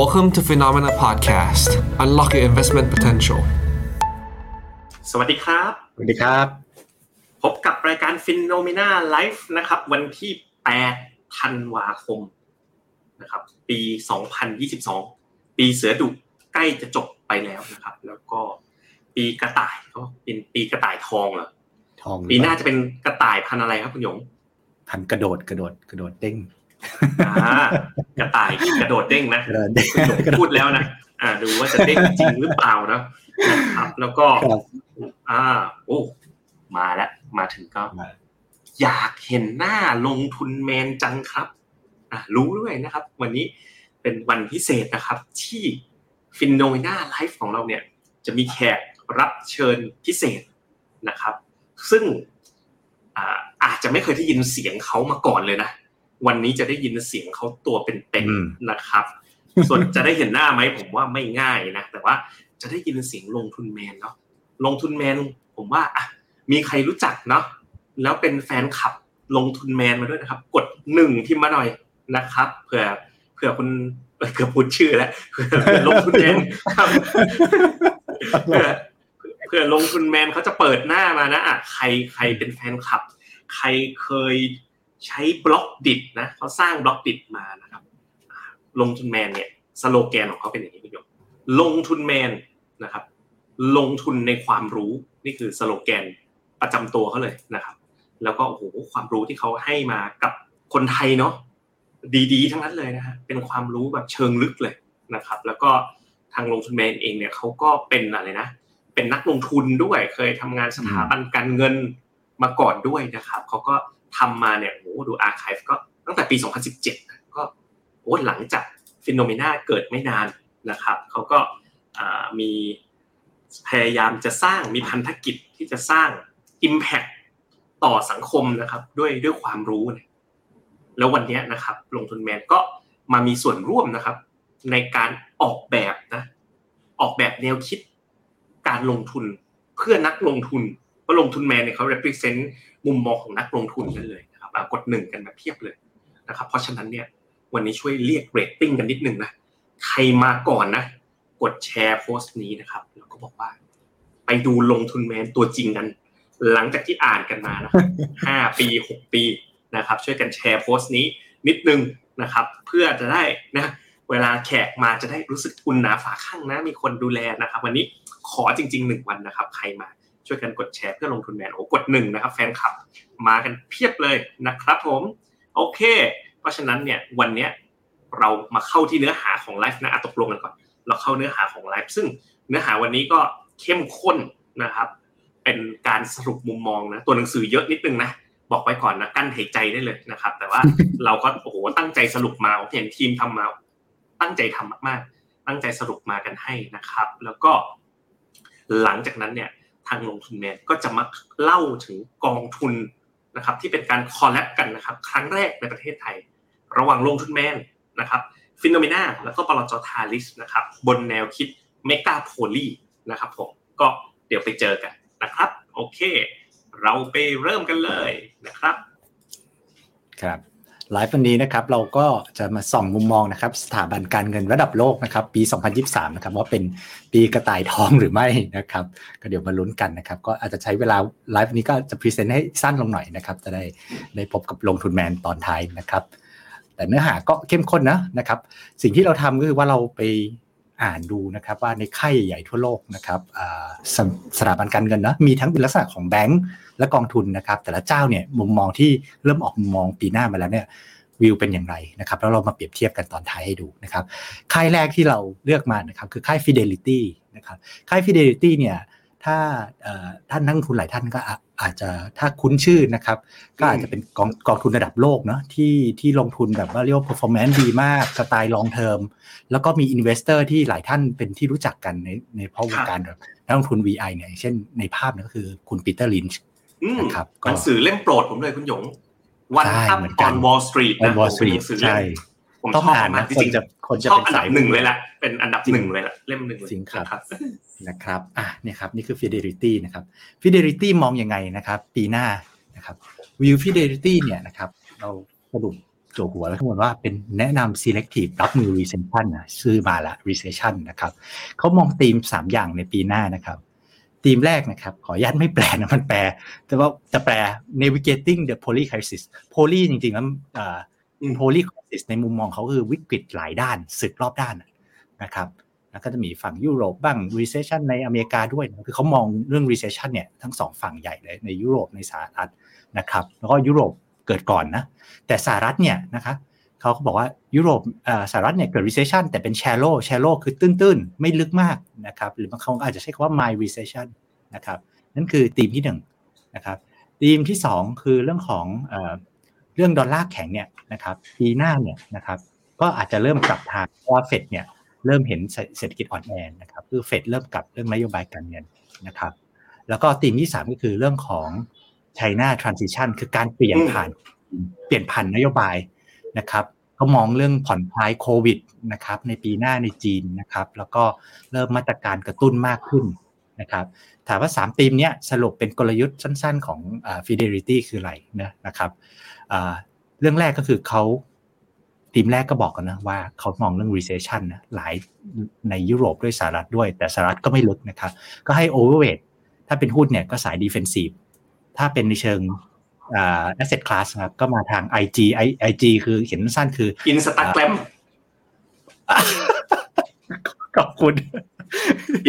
Welcome to Phenomena Podcast. Unlock your investment potential. สวัสดีครับ สวัสดีครับ พบกับรายการ Phenomena Live นะครับ วันที่ 8 ธันวาคมนะครับ ปี 2022 ปีเสือดุใกล้จะจบไปแล้วนะครับ แล้วก็ปีกระต่ายก็เป็นปีกระต่ายทองเหรอทองปีหน้าจะเป็นกระต่ายพันธุ์อะไรครับคุณหยง พันกระโดดกระโดดกระโดดเด้งอ่า กระต่ายกระโดดเด้งนะกระโดดเด้งคุณหยงพูดแล้วนะอ่าดูว่าจะเด้งจริงหรือเปล่านะนะครับ แล้วก็ครับอ่าโอ้มาแล้วมาถึงก็มาอยากเห็นหน้าลงทุนแมนจังครับ อ่ารู้ด้วยนะครับ วันนี้เป็นวันพิเศษนะครับ ที่ฟินโนเมนาไลฟ์ของเราเนี่ย จะมีแขกรับเชิญพิเศษนะครับ ซึ่งอ่าอาจจะไม่เคยได้ยินเสียงเขามาก่อนเลยนะ วันนี้จะได้ยินเสียงเขาตัวเป็นอืมๆนะครับ ส่วนจะได้เห็นหน้าไหมผมว่าไม่ง่ายนะแต่ว่าจะได้ยินเสียงลงทุนแมนเนาะลงทุนแมนผมว่าอะมีใครรู้จักเนาะแล้วเป็นแฟนคลับลงทุนแมนมาด้วยนะครับ กดหนึ่งพิมพ์มาหน่อยนะครับเผื่อเผื่อคุณเอ่อเกือบพูดชื่อแล้วเผื่อเผื่อลงทุนแมนครับเผื่อเผื่อลงทุนแมนเขาจะเปิดหน้ามานะอะใครใครเป็นแฟนคลับ ใครเคย ใช้บล็อกดิดนะเขาสร้างบล็อกดิดมานะครับ ลงทุนแมนเนี่ยสโลแกนของเขาเป็นอย่างนี้คุณผู้ชมลงทุนแมนนะครับ ลงทุนในความรู้นี่คือสโลแกนประจำตัวเขาเลยนะครับ แล้วก็โอ้โหความรู้ที่เขาให้มากับคนไทยเนาะดีๆ ทั้งนั้นเลยนะฮะเป็นความรู้แบบเชิงลึกเลยนะครับ แล้วก็ทางลงทุนแมนเองเนี่ยเขาก็เป็นอะไรนะ เป็นนักลงทุนด้วยเคยทำงานสถาบันการเงินมาก่อนด้วยนะครับเขาก็ ทำมาเนี่ยโอ้โหดูอาร์ค v ฟก็ตั้งแต่ปี 2017นะก็โอ้หลังจาก FINNOMENA เกิดไม่นานนะครับเขาก็มีพยายามจะสร้างมีพันธกิจที่จะสร้าง Impact ต่อสังคมนะครับด้วยด้วยความรู้เนี่ยแล้ววันนี้นะครับลงทุนแมนก็มามีส่วนร่วมนะครับ ในการออกแบบนะออกแบบแนวคิดการลงทุนเพื่อนักลงทุน เพราะลงทุนแมนเนี่ยเขา represent มุมมองของนักลงทุนกันเลยนะครับอะกดหนึ่งกันแบบเพียบเลยนะครับ เพราะฉะนั้นเนี่ยวันนี้ช่วยเรียกเรตติ้งกันนิดนึงนะใครมาก่อนนะ กดแชร์โพสต์นี้นะครับแล้วก็บอกว่า ไปดูลงทุนแมนตัวจริงกัน หลังจากที่อ่านกันมานะครับห้าปีหกปีนะครับ ช่วยกันแชร์โพสต์นี้นิดนึงนะครับ เพื่อจะได้นะเวลาแขกมาจะได้รู้สึกอุ่นหนาฝาข้างนะ มีคนดูแลนะครับ วันนี้ขอจริงๆหนึ่งวันนะครับ ใครมา ช่วยกันกดแชร์เพื่อลงทุนแมนโอ้กดหนึ่งนะครับ แฟนคลับมากันเพียบเลยนะครับผม โอเค เพราะฉะนั้นเนี่ยวันเนี้ยเรามาเข้าที่เนื้อหาของไลฟ์นะอะตกลงกันก่อน เราเข้าเนื้อหาของไลฟ์ซึ่งเนื้อหาวันนี้ก็เข้มข้นนะครับ เป็นการสรุปมุมมองนะตัวหนังสือเยอะนิดนึงนะบอกไว้ก่อนนะกั้นหายใจได้เลยนะครับ แต่ว่าเราก็โอ้โหตั้งใจสรุปมาเห็นทีมทำมาตั้งใจทำมากๆ ตั้งใจสรุปมากันให้นะครับ แล้วก็หลังจากนั้นเนี่ย ทางลงทุนแมนก็จะมาเล่าถึงกองทุนนะครับที่เป็นการคอลแลบกันนะครับครั้งแรกในประเทศไทย ระหว่างลงทุนแมนนะครับ FINNOMENA แล้วก็ปลจทาลิสนะครับบนแนวคิดเมกาโพลีนะครับผมก็เดี๋ยวไปเจอกันนะครับ โอเค เราไปเริ่มกันเลยนะครับ ครับ ไลฟ์วันนี้นะครับเราก็จะมาส่องมุมมองนะครับสถาบันการเงินระดับโลกนะครับปี 2023 นะครับว่าเป็นปีกระต่ายทองหรือไม่นะครับก็เดี๋ยวมาลุ้นกันนะครับก็อาจจะใช้เวลาไลฟ์นี้ก็จะ present ให้สั้นลงหน่อยนะครับจะได้ได้พบกับลงทุนแมนตอนท้ายนะครับแต่เนื้อหาก็เข้มข้นนะนะครับสิ่งที่เราทำก็คือว่าเราไป อ่านดูนะครับว่าในค่ายใหญ่ๆทั่วโลกนะครับสสถาบันการเงินนะมีทั้งเป็นลักษณะของแบงก์และกองทุนนะครับ แต่ละเจ้าเนี่ยมุมมองที่เริ่มออกมุมมองปีหน้ามาแล้วเนี่ยวิวเป็นอย่างไรนะครับแล้วเรามาเปรียบเทียบกันตอนท้ายให้ดูนะครับค่ายแรกที่เราเลือกมานะครับคือค่าย Fidelity นะครับค่าย Fidelity เนี่ย ถ้าเอ่อท่านนักลงทุนหลายท่านก็อาอาจจะถ้าคุ้นชื่อนะครับ ก็อาจจะเป็นกองกองทุนระดับโลกเนาะที่ที่ลงทุนแบบว่าเรียกว่า performance ดีมากสไตล์ long term แล้วก็มี investor ที่หลายท่านเป็นที่รู้จักกันในในเพราะวงการแบบนักลงทุน VI เนี่ยอย่างเช่นในภาพเนี่ยก็คือคุณปีเตอร์ลินช์อืมนะครับก็หนังสือเล่มโปรดผมเลยคุณหยงวันใช่อัพเหมือนอกัอนนวอลสตรีท On Wall Street ใช่ผม ต้องชอบอ่านมานะกจคนริงจะคนจะชอบเป็นอันดัสาบยหนึ่งเลยละเป็นอันดับจริงหนึ่งเลยละเล่มหนึ่งเลยจริงครับนะครับนะครับอะเนี่ยครับนี่คือ Fidelity นะครับ Fidelity มองยังไงนะครับ ปีหน้านะครับ View Fidelity เนี่ยนะครับ เราสรุปโจหัวแล้วทั้งหมดว่าเป็นแนะนำ selective รับมือ recession นะชื่อมาละ recession นะครับเขามองธีม 3 อย่างในปีหน้านะครับธีมแรกนะครับ ขออนุญาตไม่แปลนะมันแปล แต่ว่าจะแปล navigating the poly crisis poly จริงๆแล้วโิสในมุมมองเขาคือวิกฤตหลายด้านสึกรอบด้านนะครับแล้วก็จะมีฝั่งยุโรปบ้าง recession ในอเมริกาด้วยนะคือเขามองเรื่อง recession เนี่ยทั้งสองฝั่งใหญ่เลยในยุโรปในสหรัฐนะครับแล้วก็ยุโรปเกิดก่อนนะแต่สหรัฐเนี่ยนะคะเขาก็บอกว่ายุโรปสหรัฐเนี่ยเกิด recession แต่เป็น shallow shallow คือตื้นๆ ไม่ลึกมากนะครับหรือบางคนอาจจะใช้คำว่า mild recession นะครับนั่นคือธีมที่หนึ่งนะครับธีมที่สองคือเรื่องของ เรื่องดอลลาร์แข็งเนี่ยนะครับปีหน้าเนี่ยนะครับก็อาจจะเริ่มกลับทางเพราะว่าเฟดเนี่ยเริ่มเห็นเศรษฐกิจอ่อนแอนะครับคือเฟดเริ่มกลับเรื่องนโยบายการเงินนะครับ แล้วก็ธีมที่สามก็คือเรื่องของ China Transition คือการเปลี่ยนผ่านเปลี่ยนผ่านนโยบายนะครับเขามองเรื่องผ่อนคลายโควิดนะครับในปีหน้าในจีนนะครับแล้วก็เริ่มมาตรการกระตุ้นมากขึ้นนะครับถามว่า 3 ธีมนี้สรุปเป็นกลยุทธ์สั้น ๆ ของ Fidelity คืออะไรนะนะครับ เรื่องแรกก็คือเขาทีมแรกก็บอกกันนะว่าเขามองเรื่อง recession นะหลายในยุโรปด้วยสหรัฐด้วย แต่สหรัฐก็ไม่ลึกนะครับ ก็ให้ overweight ถ้าเป็นหุ้นเนี่ยก็สาย defensive ถ้าเป็นในเชิงอ่า asset class ครับก็มาทาง IG IG คือเขียนสั้นคือ Instagram ขอบคุณ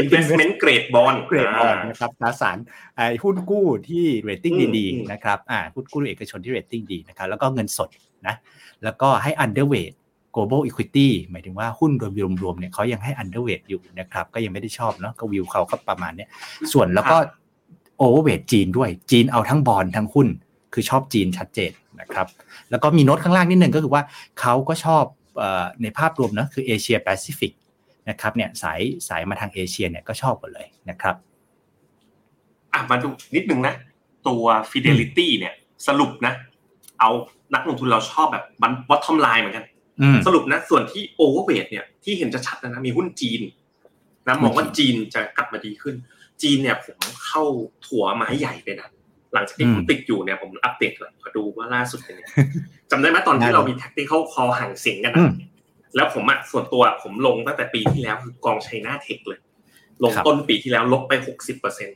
investment grade bond grade bond นะครับตราสารไอ้หุ้นกู้ที่เรตติ้งดีๆนะครับอ่าหุ้นกู้เอกชนที่เรตติ้งดีนะครับแล้วก็เงินสดนะแล้วก็ให้ underweight global equity หมายถึงว่าหุ้นโดยรวมๆเนี่ยเขายังให้ underweight อยู่นะครับก็ยังไม่ได้ชอบเนาะก็วิวเขาก็ประมาณเนี้ยส่วนแล้วก็ overweight จีนด้วยจีนเอาทั้งบอลทั้งหุ้นคือชอบจีนชัดเจนนะครับแล้วก็มีโน้ตข้างล่างนิดนึงก็คือว่าเขาก็ชอบในภาพรวมนะคือเอเชียแปซิฟิก นะครับเนี่ยสายสายมาทางเอเชียเนี่ยก็ชอบหมดเลยนะครับอะมาดูนิดนึงนะ ตัว Fidelity เนี่ยสรุปนะ เอานักลงทุนเราชอบแบบ bottom line เหมือนกันสรุปนะ ส่วนที่ overweight เนี่ยที่เห็นจะชัดนะมีหุ้นจีนนะมองว่าจีนจะกลับมาดีขึ้น จีนเนี่ยผมเข้าถัวไม้ใหญ่ไปนะหลังจากที่ผมติดอยู่เนี่ยผมอัปเดตก่อนขอดูว่าล่าสุดเป็นยังไงจำได้ไหมตอนที่เรามีแท็กที่เขาคอห่างเสียงกันนะ แล้วผมอะส่วนตัวผมลงตั้งแต่ปีที่แล้วคือกองชัยนาเทคเลย ลงต้นปีที่แล้วลบไปหกสิบเปอร์เซ็นต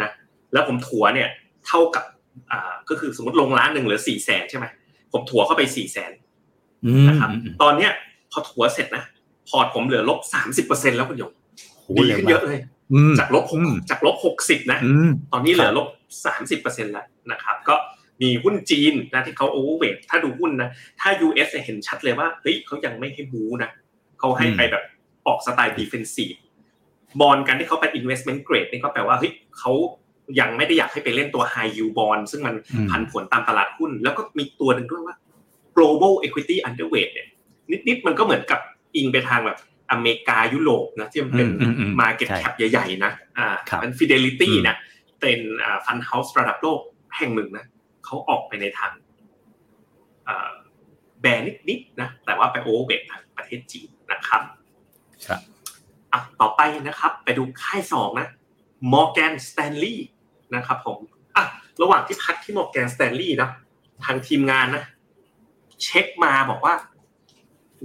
นะแล้วผมถัวเนี่ยเท่ากับอ่าก็คือสมมติลงล้านหนึ่งหรือสี่แสนใช่ไหมผมถัวเข้าไปสี่แสนนะครับตอนเนี้ยพอถัวเสร็จนะพอร์ตผมเหลือลบสามสิบเปอร์เซ็นแล้วคุณยงดีขึ้นเยอะเลยจากลบหกจากลบหกสิบนะ ตอนนี้เหลือลบสามสิบเปอร์เซ็นแล้วนะครับ ก็ มีหุ้นจีนนะที่เขา overweight ถ้าดูหุ้นนะ ถ้า US เห็นชัดเลยว่าเฮ้ยเขายังไม่ให้ bull นะเขาให้ไปแบบออกสไตล์ defensive bond กันที่เขาไป investment grade นี่ก็แปลว่าเฮ้ยเขายังไม่ได้อยากให้ไปเล่นตัว high yield bond ซึ่งมันผันผวนตามตลาดหุ้น แล้วก็มีตัวหนึ่งด้วยว่า global equity underweight เนี่ยนิดๆมันก็เหมือนกับอิงไปทางแบบอเมริกายุโรปนะที่มันเป็น market cap ใหญ่ๆนะอ่ามัน fidelity นะเป็นอ่า fund house ระดับโลกแห่งหนึ่งนะ เขาออกไปในทางแบรนนิดๆนะแต่ว่าไปโอเวอร์เบททางประเทศจีนนะครับครับอะต่อไปนะครับ ไปดูค่ายสองนะ Morgan Stanley นะครับผมอะระหว่างที่พักที่ Morgan Stanley นะทางทีมงานนะ เช็คมาบอกว่า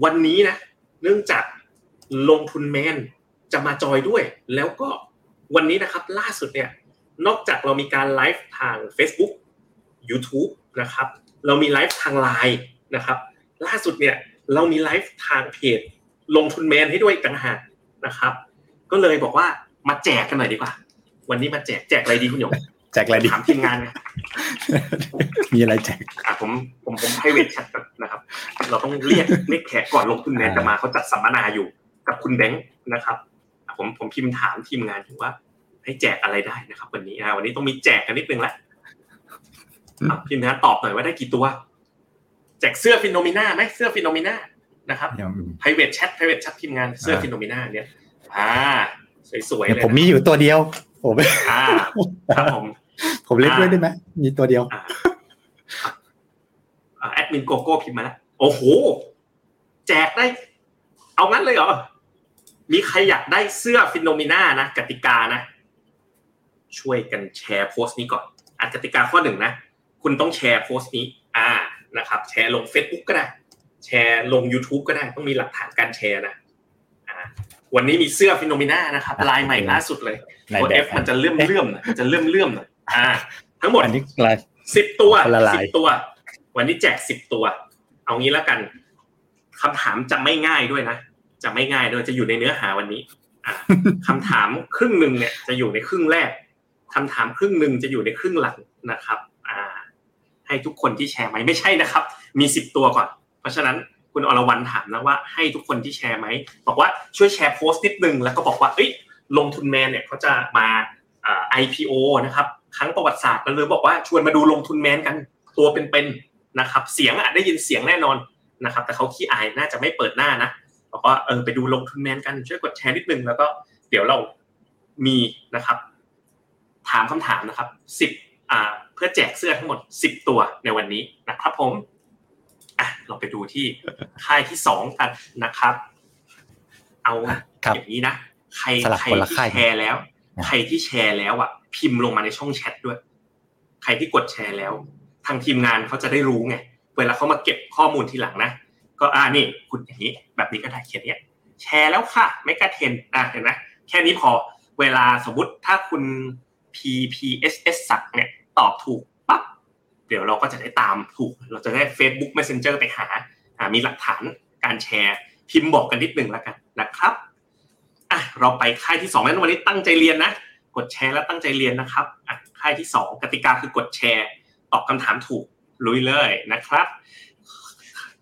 วันนี้นะ เนื่องจากลงทุนแมนจะมาจอยด้วย แล้วก็วันนี้นะครับล่าสุดเนี่ย นอกจากเรามีการไลฟ์ทาง Facebook YouTube นะครับ เรามีไลฟ์ทางไลน์นะครับ ล่าสุดเนี่ยเรามีไลฟ์ทางเพจลงทุนแมนให้ด้วยกันหากนะครับ ก็เลยบอกว่ามาแจกกันหน่อยดีกว่า วันนี้มาแจกแจกอะไรดีคุณหยงแจกอะไรดีถามทีมงานมีอะไรแจกอะผมผมผมให้เวทชัดนะครับ เราต้องเรียกเรียกแขกก่อนลงทุนแมนจะมาเขาจัดสัมมนาอยู่กับคุณแบงค์นะครับผมผมพิมพ์ถามทีมงานถึงว่า ให้แจกอะไรได้นะครับ วันนี้วันนี้ต้องมีแจกกันนิดนึงละ พิมพ์นะตอบหน่อยว่าได้กี่ตัวแจกเสื้อ FINNOMENA ไหมเสื้อ FINNOMENA นะครับ private chat private chat ทีมงานเสื้อ FINNOMENA เนี่ยอ่าสวยๆเลยผมมีอยู่ตัวเดียว ผมอ่าครับผมผมเล่นด้วยได้ไหมมีตัวเดียวแอดมินโกโก้พิมพ์มาแล้วโอ้โห แจกได้ เอางั้นเลยเหรอ มีใครอยากได้เสื้อ FINNOMENA นะกติกานะ ช่วยกันแชร์โพสต์นี้ก่อนอะกติกาข้อหนึ่งนะ คุณต้องแชร์โพสต์นี้อ่านะครับ แชร์ลง Facebook ก็ได้ แชร์ลง YouTube ก็ได้ต้องมีหลักฐานการแชร์นะอ่าวันนี้มีเสื้อฟิโนเมนานะครับลายใหม่ล่าสุดเลยในตัวแบเอบฟมันจะเลื่อมเลื่อมๆหน่อยมันจะเลื่อมเลื่อมๆหน่อยอ่า ทั้งหมดอันนี้ลายสิบตัวคนละลายสิบตัว วันนี้แจกสิบตัว เอางี้แล้วกันคำถามจะไม่ง่ายด้วยนะจะไม่ง่ายด้วยจะอยู่ในเนื้อหาวันนี้ อ่าคำถามครึ่งหนึ่งเนี่ยจะอยู่ในครึ่งแรกคำถามครึ่งหนึ่งจะอยู่ในครึ่งหลังนะครับอ่า ให้ทุกคนที่แชร์ไหมไม่ใช่นะครับ มีสิบตัวก่อน เพราะฉะนั้นคุณอรวรรณถามนะว่าให้ทุกคนที่แชร์ไหมบอกว่าช่วยแชร์โพสต์นิดนึงแล้วก็บอกว่าเอ้ยลงทุนแมนเนี่ยเขาจะมา IPO นะครับครั้งประวัติศาสตร์แล้วเลยบอกว่าชวนมาดูลงทุนแมนกันตัวเป็นๆนะครับ เสียงอะได้ยินเสียงแน่นอนนะครับ แต่เขาขี้อายน่าจะไม่เปิดหน้านะบอกว่าเออไปดูลงทุนแมนกันช่วยกดแชร์นิดนึงแล้วก็เดี๋ยวเรามีนะครับ ถามคำถามนะครับสิบอ่า เพื่อแจกเสื้อทั้งหมดสิบตัวในวันนี้นะครับผมอะเราไปดูที่ค่ายที่สองกันนะครับ เอาครับอย่างนี้นะใครสลับใครคนละที่ค่ายแชร์แล้วนะใครที่แชร์แล้วอะ พิมพ์ลงมาในช่องแชทด้วย ใครที่กดแชร์แล้ว ทางทีมงานเขาจะได้รู้ไงเวลาเขามาเก็บข้อมูลทีหลังนะก็อ่านี่คุณอย่างนี้ แบบนี้ก็ได้เขียนเนี่ยแชร์แล้วค่ะไม่กระเทนอะเห็นไหมแค่นี้พอเวลาสมมุติถ้าคุณ PPSS สักเนี่ย ตอบถูกปั๊บเดี๋ยวเราก็จะได้ตามถูก เราจะได้ Facebook Messenger ไปหาอ่ามีหลักฐานการแชร์พิมพ์บอกกันนิดนึงแล้วกันนะครับอะเราไปค่ายที่สองนั้นวันนี้ตั้งใจเรียนนะกดแชร์แล้วตั้งใจเรียนนะครับอะค่ายที่สองกติกาคือกดแชร์ ตอบคำถามถูกลุยเลยนะครับ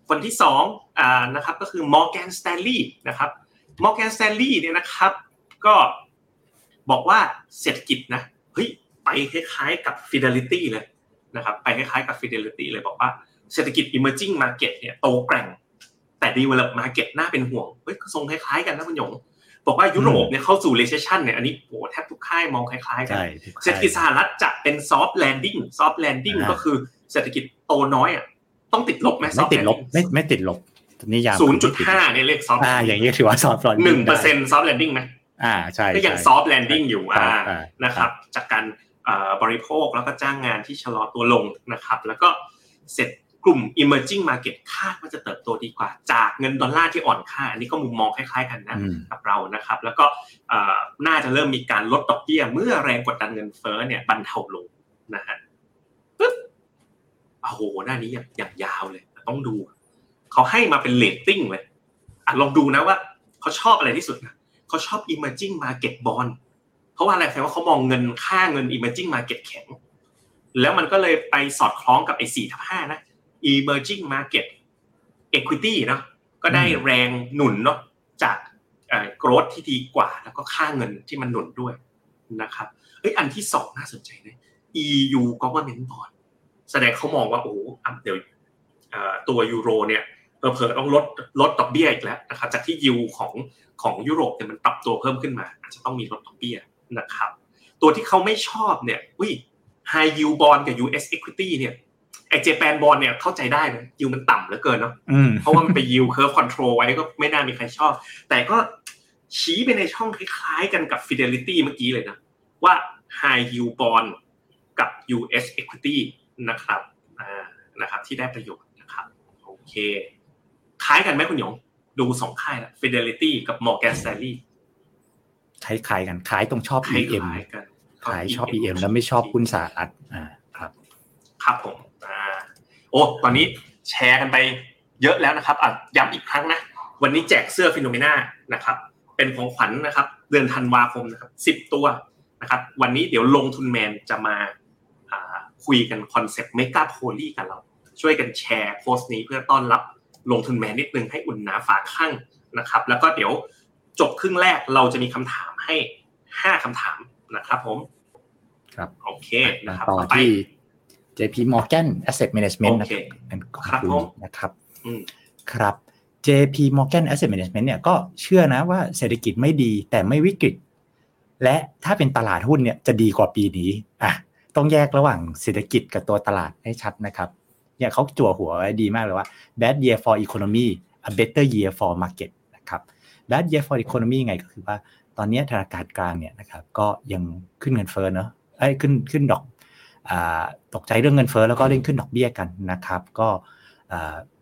คนที่สองอ่านะครับก็คือ Morgan Stanley นะครับ Morgan Stanley เนี่ยนะครับ ก็บอกว่าเศรษฐกิจนะ ไปคล้ายๆกับ Fidelity เลยนะครับไปคล้ายๆกับ Fidelity เลยบอกว่าเศรษฐกิจ emerging market เนี่ยโตแกร่ง แต่ develop market น่าเป็นห่วงเฮ้ยก็ทรงคล้ายๆกันนะคุณหยงบอกว่ายุโรปเนี่ยเข้าสู่ recession เนี่ยอันนี้โหแทบทุกค่ายมองคล้ายๆกันใช่เศรษฐกิจสหรัฐจะเป็น soft landing soft landing อ่าก็คือเศรษฐกิจโตน้อยอะต้องติดลบไหมไม่ soft ติดลบ landing ไม่ไม่ติดลบนิยามศูนย์จุดห้าเนี่ยเลข soft อ่าอย่างนี้ถือว่าซอฟต์ลอนหนึ่งเปอร์เซ็นต์ soft landing ไหมอ่าใช่ก็ยังใช่ soft landing อยู่ครัอ่าบอ่านะครับจากการเอ่อ บริโภคแล้วก็จ้างงานที่ชะลอตัวลงนะครับ แล้วก็เสร็จกลุ่ม emerging market คาดว่าจะเติบโตดีกว่า จากเงินดอลลาร์ที่อ่อนค่า อันนี้ก็มุมมองคล้ายๆกันนะอืมกับเรานะครับ แล้วก็เอ่อน่าจะเริ่มมีการลดดอกเบี้ยเมื่อแรงกดดันเงินเฟ้อเนี่ยบรรเทาลงนะฮะปึ๊บโอ้โหหน้านี้อย่างอย่างยาวเลย ต้องดู เขาให้มาเป็นเรตติ้งเลยอะลองดูนะว่า เขาชอบอะไรที่สุดนะเขาชอบ emerging market bond เพราะว่าอะไรแปลว่าเขามองเงินค่าเงิน emerging market แข็ง แล้วมันก็เลยไปสอดคล้องกับไอ้สี่ทับห้านะ emerging market equity เนาะก็ได้แรงหนุนเนาะจากเอ่อ growth ที่ดีกว่า แล้วก็ค่าเงินที่มันหนุนด้วยนะครับเอ้ยอันที่สองน่าสนใจนะ EU government bond แสดงเขามองว่าโอ้อะเดี๋ยวตัวยูโรเนี่ยเผลอๆต้องลดลดดอกเบี้ยอีกแล้วนะครับจากที่ยิวของของยุโรปเนี่ยมันปรับตัวเพิ่มขึ้นมา อาจจะต้องมีลดดอกเบี้ย นะครับ ตัวที่เขาไม่ชอบเนี่ยอุ้ย high yield bond กับ US equity เนี่ยไอเจแปนบอลเนี่ยเข้าใจได้นะยิวมันต่ำเหลือเกินเนาะอืมเพราะว่ามันไป yield curve control ไว้ก็ไม่น่ามีใครชอบ แต่ก็ชี้ไปในช่องคล้ายๆกันกับ fidelity เมื่อกี้เลยนะ ว่า high yield bond กับ US equity นะครับอ่านะครับ ที่ได้ประโยชน์นะครับ โอเค คล้ายกันไหมคุณหยง ดูสองค่ายละ fidelity กับ morgan stanley คล้ายๆกันคล้ายตรงชอบคล้ EM ายๆกันขายชอบ EM แล้วไม่ชอบหุ้นสหรัฐอ่าครับ ครับผมอ่าโอ้ตอนนี้แชร์กันไปเยอะแล้วนะครับอะย้ำอีกครั้งนะ วันนี้แจกเสื้อ FINNOMENA นะครับ เป็นของขวัญนะครับ เดือนธันวาคมนะครับสิบตัวนะครับ วันนี้เดี๋ยวลงทุนแมนจะมาอ่าคุยกันคอนเซปต์ Megapoly กันเรา ช่วยกันแชร์โพสต์นี้เพื่อต้อนรับลงทุนแมนนิดนึงให้อุ่นหนาฝาคั่งนะครับ แล้วก็เดี๋ยว จบครึ่งแรกเราจะมีคำถามให้ห้าคำถามนะครับผม ครับโอเคนะครับต่อไปที่ JP Morgan Asset Management โอนะเคครับเป็นกองครับทุนผมนะครับอืมครับ JP Morgan Asset Management เนี่ยก็เชื่อนะว่าเศรษฐกิจไม่ดีแต่ไม่วิกฤต และถ้าเป็นตลาดหุ้นเนี่ยจะดีกว่าปีนี้อะต้องแยกระหว่างเศรษฐกิจกับตัวตลาดให้ชัดนะครับเนี่ยเขาจั่วหัวไว้ดีมากเลยว่า bad year for economy a better year for market นะครับ bad year for economy ไงก็คือว่าตอนนี้ธนาคารกลางเนี่ยนะครับก็ยังขึ้นเงินเฟ้อเนอะไอ้ขึ้นขึ้นดอกอตกใจเรื่องเงินเฟ้อแล้วก็เร่งขึ้นดอกเบี้ยกันนะครับ ก็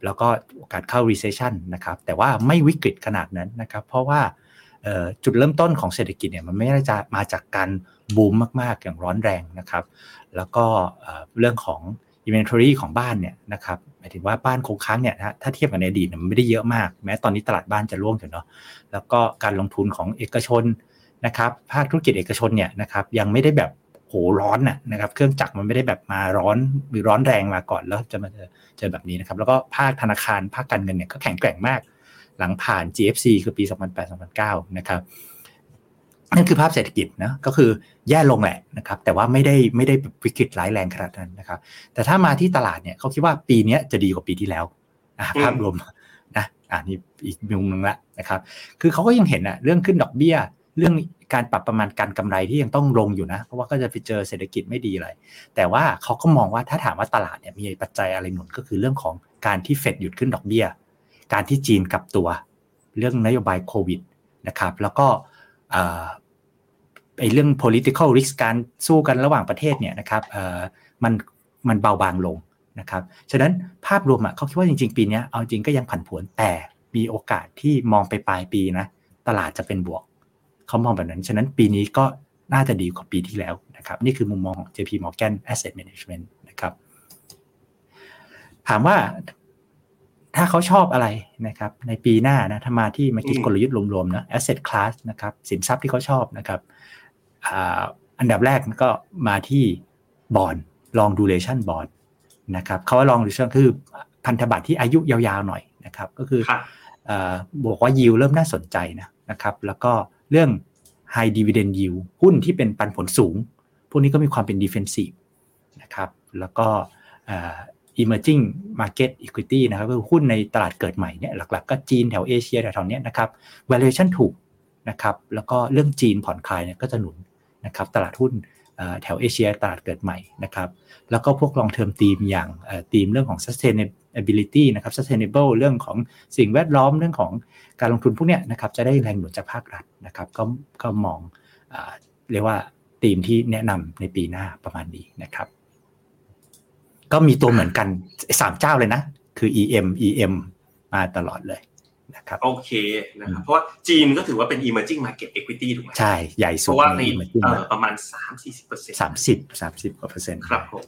แล้วก็โอกาสเข้า recession นะครับแต่ว่าไม่วิกฤตขนาดนั้นนะครับ เพราะว่าจุดเริ่มต้นของเศรษฐกิจเนี่ยมันไม่ได้จะมาจากการบูมมากๆอย่างร้อนแรงนะครับ แล้วก็เรื่องของ inventory ของบ้านเนี่ยนะครับหมายถึงว่าบ้านคงค้างเนี่ยนะถ้าเทียบกับในอดีตมันไม่ได้เยอะมาก แม้ตอนนี้ตลาดบ้านจะร่วงอยู่เนาะแล้วก็การลงทุนของเอกชนนะครับภาคธุรกิจเอกชนเนี่ยนะครับยังไม่ได้แบบโหร้อนน่ะนะครับเครื่องจักรมันไม่ได้แบบมาร้อนหรือร้อนแรงมาก่อนแล้วจะมาเจอแบบนี้นะครับแล้วก็ภาคธนาคารภาคการเงินเนี่ยก็แข็งแกร่งมาก หลังผ่าน GFC คือปี 2008-2009 นะครับ นั่นคือภาพเศรษฐกิจนะก็คือแย่ลงแหละนะครับแต่ว่าไม่ได้ไม่ได้วิกฤตร้ายแรงขนาดนั้นนะครับ แต่ถ้ามาที่ตลาดเนี่ยเขาคิดว่าปีนี้จะดีกว่าปีที่แล้วภาพรวมนะอ่านี่อีกมุมนึงละนะครับ คือเขาก็ยังเห็นอะเรื่องขึ้นดอกเบี้ย เรื่องการปรับประมาณการกำไรที่ยังต้องลงอยู่นะ เพราะว่าก็จะไปเจอเศรษฐกิจไม่ดีอะไร แต่ว่าเขาก็มองว่าถ้าถามว่าตลาดเนี่ยมีปัจจัยอะไรหนุนก็คือเรื่องของการที่เฟดหยุดขึ้นดอกเบี้ย การที่จีนกลับตัว เรื่องนโยบายโควิดนะครับ แล้วก็ ไอ้เรื่อง political risk การสู้กันระหว่างประเทศเนี่ยนะครับเอ่อมันมันเบาบางลงนะครับ ฉะนั้นภาพรวมอะเขาคิดว่าจริงๆ ปีนี้เอาจริงก็ยังผันผวนแต่มีโอกาสที่มองไปปลายปีนะตลาดจะเป็นบวกเขามองแบบนั้น ฉะนั้นปีนี้ก็น่าจะดีกว่าปีที่แล้วนะครับ นี่คือมุมมองของ JP Morgan Asset Management นะครับ ถามว่าถ้าเขาชอบอะไรนะครับ ในปีหน้านะถ้ามาที่มาคิดกลยุทธ์รวมๆนะ asset class นะครับสินทรัพย์ที่เขาชอบนะครับ อันดับแรกก็มาที่บอลลองดูเลชันบอลนะครับเขาว่าลองดูเลชันคือพันธบัตรที่อายุยาวๆหน่อยนะครับ ก็คือบอกว่ายิวเริ่มน่าสนใจนะนะครับ แล้วก็เรื่อง high dividend yield หุ้นที่เป็นปันผลสูง พวกนี้ก็มีความเป็น defensive นะครับ แล้วก็ emerging market equity นะครับคือหุ้นในตลาดเกิดใหม่เนี่ยหลักๆ ก็จีนแถวเอเชียแถวๆนี้นะครับ valuation ถูกนะครับ แล้วก็เรื่องจีนผ่อนคลายเนี่ยก็จะหนุน นะครับตลาดหุ้นแถวเอเชียตลาดเกิดใหม่นะครับแล้วก็พวก long term ธีมอย่างธีมเรื่องของ sustainability นะครับ sustainable เรื่องของสิ่งแวดล้อมเรื่องของการลงทุนพวกเนี้ยนะครับจะได้แรงหนุนจากภาครัฐนะครับก็ก็มองเรียกว่าธีมที่แนะนำในปีหน้าประมาณนี้นะครับ ก็มีตัวเหมือนกันสามเจ้าเลยนะ คือ EM EM มาตลอดเลย นะครับโอเคนะครับเพราะว่าจีนก็ถือว่าเป็น emerging market equity ถูกไหมใช่ ใหญ่สุดเพราะว่าในประมาณสามสี่สิบเปอร์เซ็นต์สามสิบสามสิบกว่าเปอร์เซ็นต์ครับผม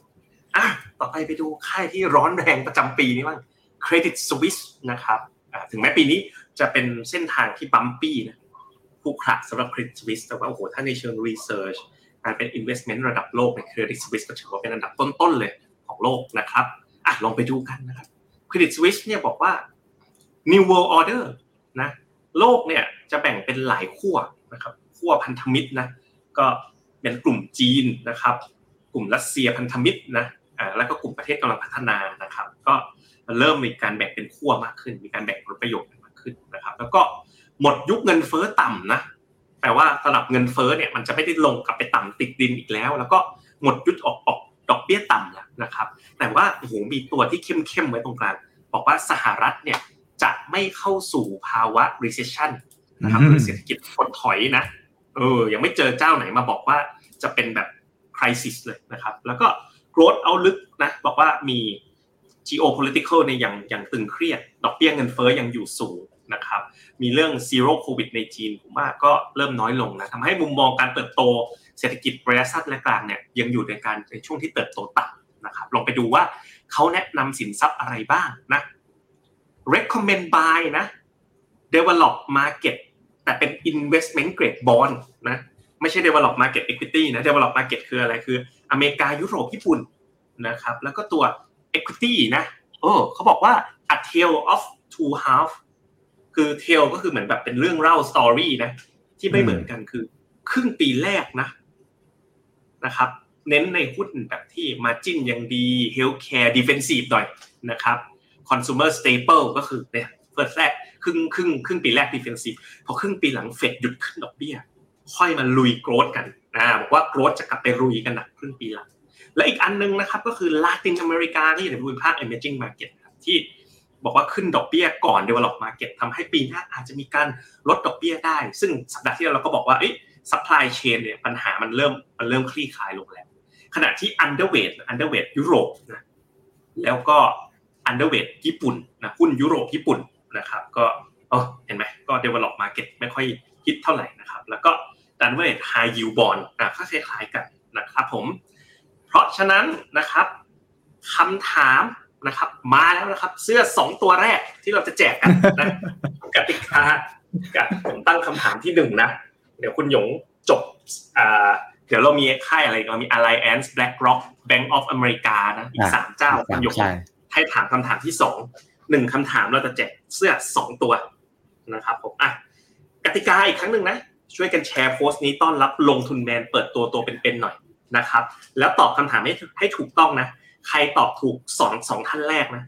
อะต่อไปไปดูค่ายที่ร้อนแรงประจำปีนี้บ้าง Credit Suisse นะครับถึงแม้ปีนี้จะเป็นเส้นทางที่บัมปี้นะผู้ขระสำหรับ Credit Suisse แต่ว่าโอ้โหถ้าในเชิง research การเป็น investment ระดับโลกใน Credit Suisse ก็ถือว่าเป็นอันดับต้นๆเลยของโลกนะครับอะลองไปดูกันนะครับ Credit Suisse เนี่ยบอกว่า New World Order นะโลกเนี่ยจะแบ่งเป็นหลายขั้วนะครับขั้วพันธมิตรนะก็เป็นกลุ่มจีนนะครับ กลุ่มรัสเซียพันธมิตรนะอ่าแล้วก็กลุ่มประเทศกำลังพัฒนานะครับ ก็เริ่มมีการแบ่งเป็นขั้วมากขึ้น มีการแบ่งผลประโยชน์มากขึ้นนะครับ แล้วก็หมดยุคเงินเฟ้อต่ำนะแปลว่าสำหรับเงินเฟ้อเนี่ยมันจะไม่ได้ลงกลับไปต่ำติดดินอีกแล้ว แล้วก็หมดยุคออกออกดอกเบี้ยต่ำแล้วนะครับ แต่ว่าโอ้โหมีตัวที่เข้มๆไว้ตรงกลางบอกว่าสหรัฐเนี่ย จะไม่เข้าสู่ภาวะ recession นะครับหรือเศรษฐกิจถดถอยนะเออยังไม่เจอเจ้าไหนมาบอกว่าจะเป็นแบบ crisis เลยนะครับ แล้วก็ growth เอาลึกนะบอกว่ามี geopolitical ในอย่างอย่างตึงเครียด ดอกเบี้ยเงินเฟ้อยังอยู่สูงนะครับ มีเรื่อง zero covid ในจีนผมว่าก็เริ่มน้อยลงนะทำให้มุมมองการเติบโตเศรษฐกิจระยะสั้นและกลางเนี่ยยังอยู่ในการในช่วงที่เติบโตต่ำนะครับลองไปดูว่าเขาแนะนำสินทรัพย์อะไรบ้างนะ recommend buy นะ develop market แต่เป็น investment grade bond นะไม่ใช่ develop market equity นะ develop market คืออะไรคือ อเมริกายุโรปญี่ปุ่นนะครับ แล้วก็ตัว equity นะโอ้เขาบอกว่า a tale of two half คือ tale ก็คือเหมือนแบบเป็นเรื่องเล่า story นะ ที่ไม่เหมือนกันคือ ครึ่งปีแรกนะนะครับ เน้นในหุ้นแบบที่ margin ยังดี healthcare defensive หน่อยนะครับ consumer staple ก็คือเนี่ยเฟิร์สแรกครึ่งครึ่งครึ่งปีแรก defensive พอครึ่งปีหลังเฟดหยุดขึ้นดอกเบี้ย ค่อยมาลุยโกรดกันนะบอกว่าโกรดจะกลับไปลุยกันหนักครึ่งปีหลัง และอีกอันนึงนะครับก็คือลาตินอเมริกาที่อยู่ในภูมิภาค emerging market ครับที่บอกว่าขึ้นดอกเบี้ยก่อน develop market ทำให้ปีหน้าอาจจะมีการลดดอกเบี้ยได้ ซึ่งสัปดาห์ที่แล้วเราก็บอกว่า supply chain เนี่ยปัญหามันเริ่มมันเริ่มคลี่คลายลงแล้วขณะที่ underweight underweight ยุโรปนะแล้วก็ underweight ญี่ปุ่นนะหุ้นยุโรปญี่ปุ่นนะครับ ก็เออเห็นไหมก็ develop market ไม่ค่อยฮิตเท่าไหร่นะครับ แล้วก็ underweight high yield bond นะก็คล้ายๆกันนะครับผม เพราะฉะนั้นนะครับคำถามนะครับมาแล้วนะครับ เสื้อสองตัวแรกที่เราจะแจกกันนะกติกากับผมตั้งคำถามที่หนึ่งนะ เดี๋ยวคุณหยงจบอ่าเดี๋ยวเรามีค่ายอะไรเรามี Alliance BlackRock Bank of America นะอีกสามเจ้าคุณหยง ใช่ให้ถามคำถามที่สองหนึ่งคำถามเราจะแจกเสื้อสองตัวนะครับผมอะกติกาอีกครั้งหนึ่งนะช่วยกันแชร์โพสต์นี้ต้อนรับลงทุนแมนเปิดตัวตัวเป็นๆหน่อยนะครับ แล้วตอบคำถามให้ให้ถูกต้องนะ ใครตอบถูกสองสองท่านแรกนะ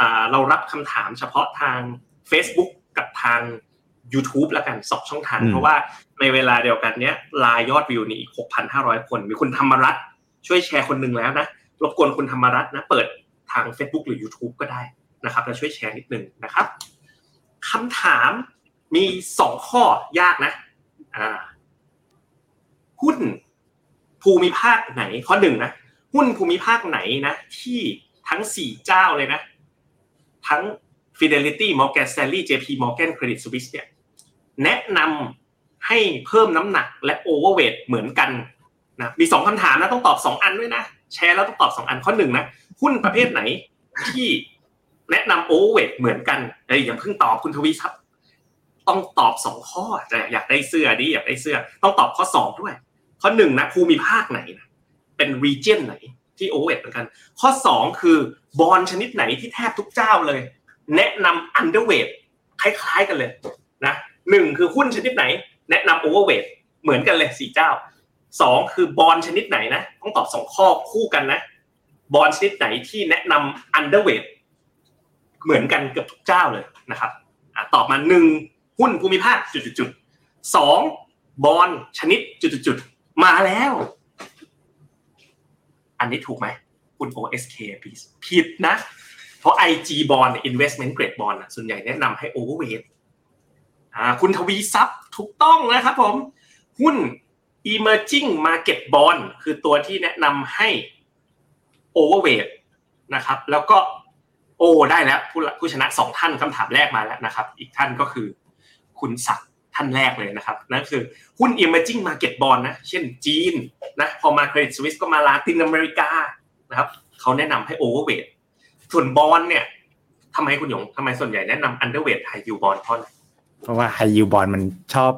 อ่าเรารับคำถามเฉพาะทาง Facebook กับทาง YouTube แล้วกันสองช่องทางอืมเพราะว่าในเวลาเดียวกันเนี้ยลายยอดวิวนี่อีก 6,500 คน มีคุณธรรมรัตน์ช่วยแชร์คนหนึ่งแล้วนะรบกวนคุณธรรมรัตน์นะเปิด ทาง Facebook หรือ YouTube ก็ได้นะครับแล้วช่วยแชร์นิดหนึ่งนะครับคำถามมีสองข้อยากนะอ่าหุ้นภูมิภาคไหนข้อหนึ่งนะหุ้นภูมิภาคไหนนะที่ทั้งสี่เจ้าเลยนะ ทั้ง Fidelity Morgan Stanley JP Morgan Credit Suisse เนี่ยแนะนำให้เพิ่มน้ำหนักและ overweight เหมือนกันนะมีสองคำถามนะต้องตอบสองอันด้วยนะ แชร์แล้วต้องตอบสองอันข้อหนึ่งนะหุ้นประเภทไหนที่แนะนำ overweight เหมือนกันเอ้ยอย่าเพิ่งตอบคุณทวีครับต้องตอบสองข้อแต่อยากได้เสื้อดิอยากได้เสื้อ ต้องตอบข้อสองด้วย ข้อหนึ่งนะภูมิภาคไหนนะเป็น region ไหนที่ overweight เหมือนกัน ข้อสองคือบอลชนิดไหนที่แทบทุกเจ้าเลย แนะนำ underweight คล้ายๆกันเลยนะหนึ่งคือหุ้นชนิดไหน แนะนำ overweight เหมือนกันเลยสี่เจ้า สองคือบอลชนิดไหนนะ ต้องตอบสองข้อคู่กันนะ บอลชนิดไหนที่แนะนำ underweight เหมือนกันเกือบทุกเจ้าเลยนะครับอตอบมาหนึ่งหุ้นภูมิภาคจุดๆๆสองบอลชนิดจุดๆๆมาแล้ว อันนี้ถูกไหมคุณ OSK ผิดนะ เพราะ IG bond investment grade bond อะส่วนใหญ่แนะนำให้ overweight อ่าคุณทวีทรัพย์ถูกต้องนะครับผม หุ้น emerging market bond คือตัวที่แนะนำให้ overweight นะครับ แล้วก็โอ้ได้แล้วผู้ผู้ชนะสองท่านคำถามแรกมาแล้วนะครับ อีกท่านก็คือคุณศักดิ์ท่านแรกเลยนะครับนั่นคือหุ้น emerging market bond นะ เช่นจีนนะพอมา Credit Suisse ก็มาลาตินอเมริกานะครับเขาแนะนำให้ overweight ส่วนบอลเนี่ยทำไมคุณหยงทำไมส่วนใหญ่แนะนำ underweight high yield bond เพราะอะไรเพราะว่าไฮยูบอลมันชอบ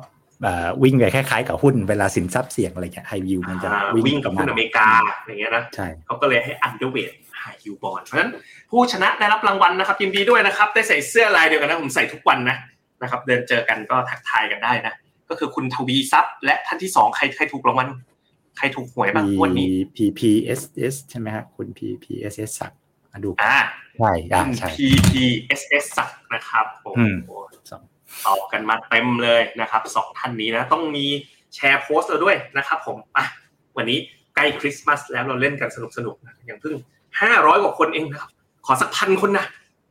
วิ่งไปคล้ายๆกับหุ้นเวลาสินทรัพย์เสี่ยงอะไรเงี้ยไฮยูมันจะอ่าวิ่วิ่งงกับประหุ้นมาณอเมริกาอย่างเงี้ยนะใช่เขาก็เลยให้ underweight high yield bond เพราะฉะนั้นผู้ชนะได้รับรางวัลนะครับยินดีด้วยนะครับ ได้ใส่เสื้อลายเดียวกันนะผมใส่ทุกวันนะนะครับ เดินเจอกันก็ทักทายกันได้นะ ก็คือคุณทวีทรัพย์ และท่านที่สองใครใครถูกรางวัลใครถูกหวยบ้างวันนี้พีพีเอสเอสใช่ไหมฮะคุณพีพีเอสเอสสักดิ์มาดูอ่าใช่อ่าคุณใช่ PPSS สักดิ์นะครับโอ้อืมโหสอง ตอบกันมาเต็มเลยนะครับสองท่านนี้นะ ต้องมีแชร์โพสต์เราด้วยนะครับ ผมอะวันนี้ใกล้คริสต์มาสแล้วเราเล่นกันสนุกสนุกๆนะอย่างเพิ่งห้าร้อยกว่าคนเองนะครับ ขอสักพันคนนะ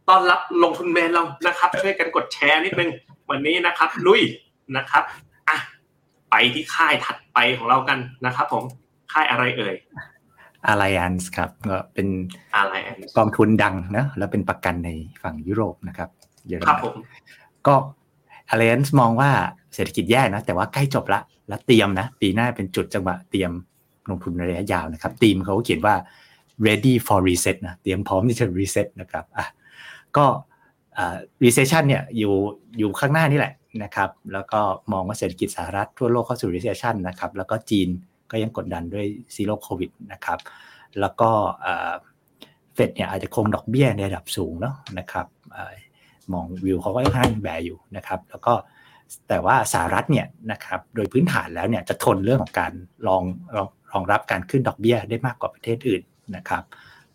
ต้อนรับลงทุนแมนเรานะครับ ช่วยกันกดแชร์นิดนึงวันนี้นะครับ ลุยนะครับอะไปที่ค่ายถัดไปของเรากันนะครับ ผมค่ายอะไรเอ่ยอะไรอันส์ครับก็เป็นอะไรอันกองทุนดังนะแล้วเป็นประกันในฝั่งยุโรปนะครับเยอรครับมั นผมก็ Alliance มองว่าเศรษฐกิจแย่นะ แต่ว่าใกล้จบละ แล้วเตรียมนะ ปีหน้าเป็นจุดจังหวะเตรียมลงทุนระยะยาวนะครับทีมเขาเขียนว่า ready for reset นะ เตรียมพร้อมที่จะ reset นะครับอะก็อ่า recession เนี่ยอยู่อยู่ข้างหน้านี่แหละนะครับ แล้วก็มองว่าเศรษฐกิจสหรัฐทั่วโลกเข้าสู่ recession นะครับ แล้วก็จีนก็ยังกดดันด้วย zero covid นะครับ แล้วก็เฟดเนี่ยอาจจะคงดอกเบี้ยในระดับสูงเนาะนะครับ มองวิวเขาก็ค่อนข้าง bear อยู่นะครับ แล้วก็แต่ว่าสหรัฐเนี่ยนะครับโดยพื้นฐานแล้วเนี่ยจะทนเรื่องของการรองรองรองรับการขึ้นดอกเบี้ยได้มากกว่าประเทศอื่นนะครับ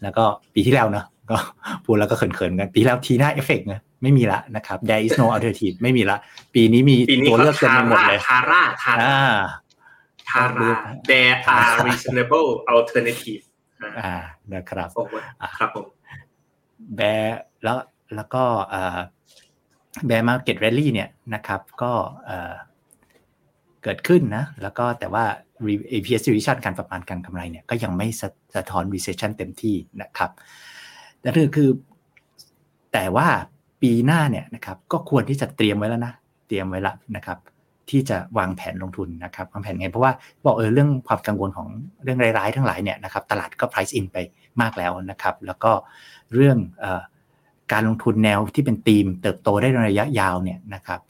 แล้วก็ปีที่แล้วเนาะก็พูดแล้วก็เขินๆกันปีที่แล้ว TINA effect นะไม่มีละนะครับ there is no alternative ไม่มีละ ปีนี้มีปีนี้ตัวเขาเลือกเต็มทาไปหมดร่าเลยทาร่าทาร่าอ่า TARA there are reasonable alternative อ่าอ่านะครับโอ้โหครับผมแบร์แล้ว แล้วก็แบร์มาเก็ตแรลลี่เนี่ยนะครับก็เกิดขึ้นนะแล้วก็แต่ว่า APS revision การประมาณการกำไรเนี่ยก็ยังไม่สะสะท้อน recession เต็มที่นะครับแต่คือคือแต่ว่าปีหน้าเนี่ยนะครับก็ควรที่จะเตรียมไว้แล้วนะ เตรียมไว้แล้วนะครับที่จะวางแผนลงทุนนะครับวางแผนไงเพราะว่าบอกเออเรื่องความกังวลของเรื่องร้ายๆทั้งหลายเนี่ยนะครับตลาดก็ price in ไปมากแล้วนะครับ แล้วก็เรื่องอ การลงทุนแนวที่เป็นธีม เติบโตได้ในระยะยาวเนี่ยนะครับ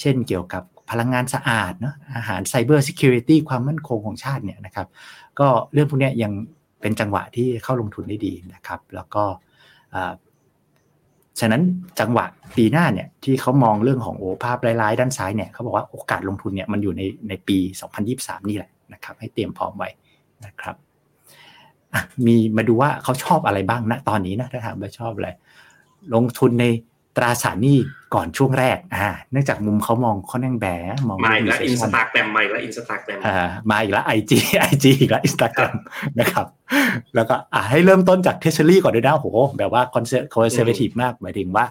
เช่นเกี่ยวกับพลังงานสะอาดเนาะอาหารไซเบอร์ซิเคียวริตี้ความมั่นคงของชาติเนี่ยนะครับก็เรื่องพวกนี้ยังเป็นจังหวะที่เข้าลงทุนได้ดีนะครับ แล้วก็ฉะนั้นจังหวะปีหน้าเนี่ยที่เขามองเรื่องของโอภาพร้ายๆด้านซ้ายเนี่ยเขาบอกว่าโอกาสลงทุนเนี่ยมันอยู่ในในปี 2023 นี่แหละนะครับ ให้เตรียมพร้อมไว้นะครับมีมาดูว่าเขาชอบอะไรบ้างนะตอนนี้นะถ้าถามว่าชอบอะไร ลงทุนในตราสารหนี้ก่อนช่วงแรกอ่าเนื่องจากมุมเขามองเขาแม่ง bear มองมาอีกแล้ว Insta gram มาอีกแล้วอินสตาแกรมอ่ามาอีกแล้ว IG IG อีกแล้วอินสตาแกรมนะครับ แล้วก็อ่าให้เริ่มต้นจาก Treasury ก่อนด้วยนะโหแบบว่า conser conservative มากหมายถึงว่า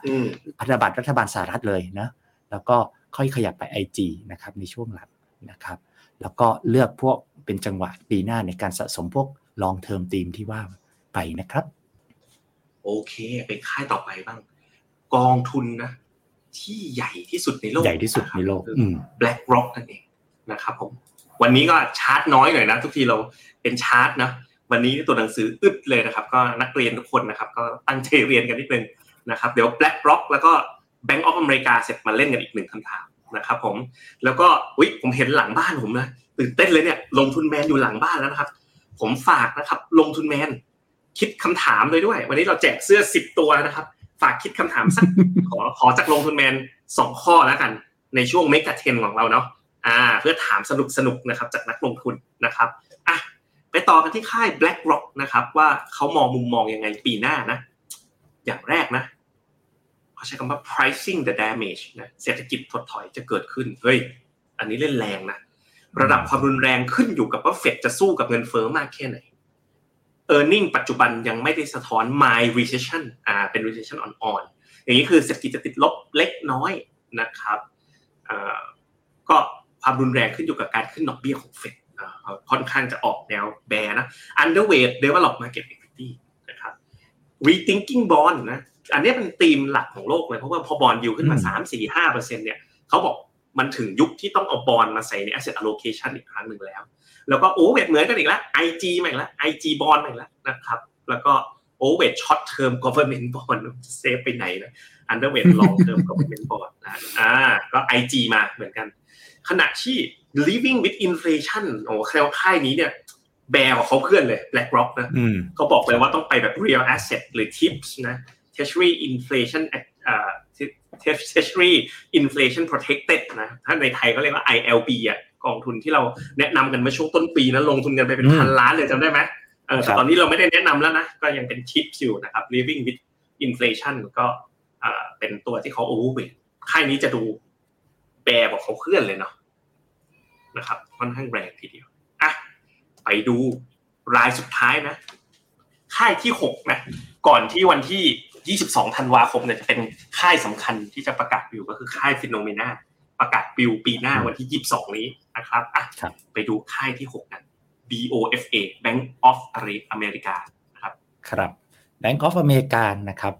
พันธบัตรรัฐบาลสหรัฐเลยนะแล้วก็ค่อยขยับไปไอจีนะครับในช่วงหลังนะครับ แล้วก็เลือกพวกเป็นจังหวะปีหน้าในการสะสมพวกลองเทอมทีมที่ว่าไปนะครับ โอเค ไปค่ายต่อไปบ้าง กองทุนนะ ที่ใหญ่ที่สุดในโลกใหญ่ที่สุดในโลก BlackRock นั่นเองนะครับผมวันนี้ก็ชาร์ตน้อยหน่อยนะ ทุกทีเราเป็นชาร์ตนะวันนี้ตัวหนังสืออึดเลยนะครับ ก็นักเรียนทุกคนนะครับ ก็ตั้งใจเรียนกันนิดนึงนะครับ เดี๋ยว BlackRock แล้วก็ Bank of America เสร็จมาเล่นกันอีกหนึ่งคำถามนะครับผมแล้วก็อุ้ยผมเห็นหลังบ้านผมนะตื่นเต้นเลยเนี่ยลงทุนแมนอยู่หลังบ้านแล้วนะครับ ผมฝากนะครับ ลงทุนแมน คิดคำถามเลยด้วย วันนี้เราแจกเสื้อสิบตัวนะครับ ฝากคิดคำถามสักขอขอจากลงทุนแมนสองข้อแล้วกัน ในช่วงเมกะเทนของเราเนาะอ่า เพื่อถามสนุกสนุกนะครับ จากนักลงทุนนะครับอะไปต่อกันที่ค่าย BlackRock นะครับ ว่าเขามองมุมมองยังไงปีหน้านะ อย่างแรกนะเขาใช้คำว่า pricing the damage นะเศรษฐกิจถดถอยจะเกิดขึ้นเฮ้ยอันนี้เล่นแรงนะระดับความรุนแรงขึ้นอยู่กับว่าเฟดจะสู้กับเงินเฟ้อมากแค่ไหน e a r n i n g ปัจจุบันยังไม่ได้สะท้อน my recession อ่าเป็น recession อ่อนๆอย่างนี้คือเศรษฐกิจจะติดลบเล็กน้อยนะครับอ่าก็ความรุนแรงขึ้นอยู่กับการขึ้นดอกเบี้ยของเฟดค่อนข้างจะออกแนว bear นะ underweight develop market equity นะครับ rethinking bond นะอันนี้เป็นธีมหลักของโลกเลย เพราะว่าพอ bond yield ขึ้นมาสามสี่ห้าเปอร์เซ็นต์เนี่ยเขาบอก มันถึงยุคที่ต้องเอาบอลมาใส่ใน asset allocation อีกครั้งหนึ่งแล้ว แล้วก็โอเวทเหมือนกันอีกแล้วไอจีมาอีกแล้วไอจีบอลมาอีกแล้วนะครับ แล้วก็ overweight short term government bond safe ไปไหนนะ underweight long term government bond นะอ่าก็ไอจีมาเหมือนกัน ขณะที่ living with inflation โอ้แคลค่ายนี้เนี่ยแบร์ของเขาเพื่อนเลย BlackRock นะเขาบอกเลยว่าต้องไปแบบ real asset หรือ tips นะ treasury inflation อ่า treasury inflation protected นะถ้าในไทยก็เรียกว่า ILB อะกองทุนที่เราแนะนำกันเมื่อช่วงต้นปีนะลงทุนกันไปเป็นพันล้านเลยจำได้ไหมเออแต่ตอนนี้เราไม่ได้แนะนำแล้วนะ ก็ยังเป็นทิปอยู่นะครับ living with inflation ก็เป็นตัวที่เขาโอเวอร์เวทค่ายนี้จะดูแปรบอกเขาเคลื่อนเลยเนาะนะครับค่อนข้างแรงทีเดียวอะไปดูรายสุดท้ายนะ ค่ายที่หกนะก่อนที่วันที่ 22 ธันวาคมเนี่ยจะเป็นค่ายสำคัญที่จะประกาศอยู่ก็คือค่ายฟิโนเมนาประกาศปิวปีหน้าวันที่ 22 นี้นะครับอะไปดูค่ายที่ 6 กัน BOFA Bank of America นะครับครับ Bank of America นะครับ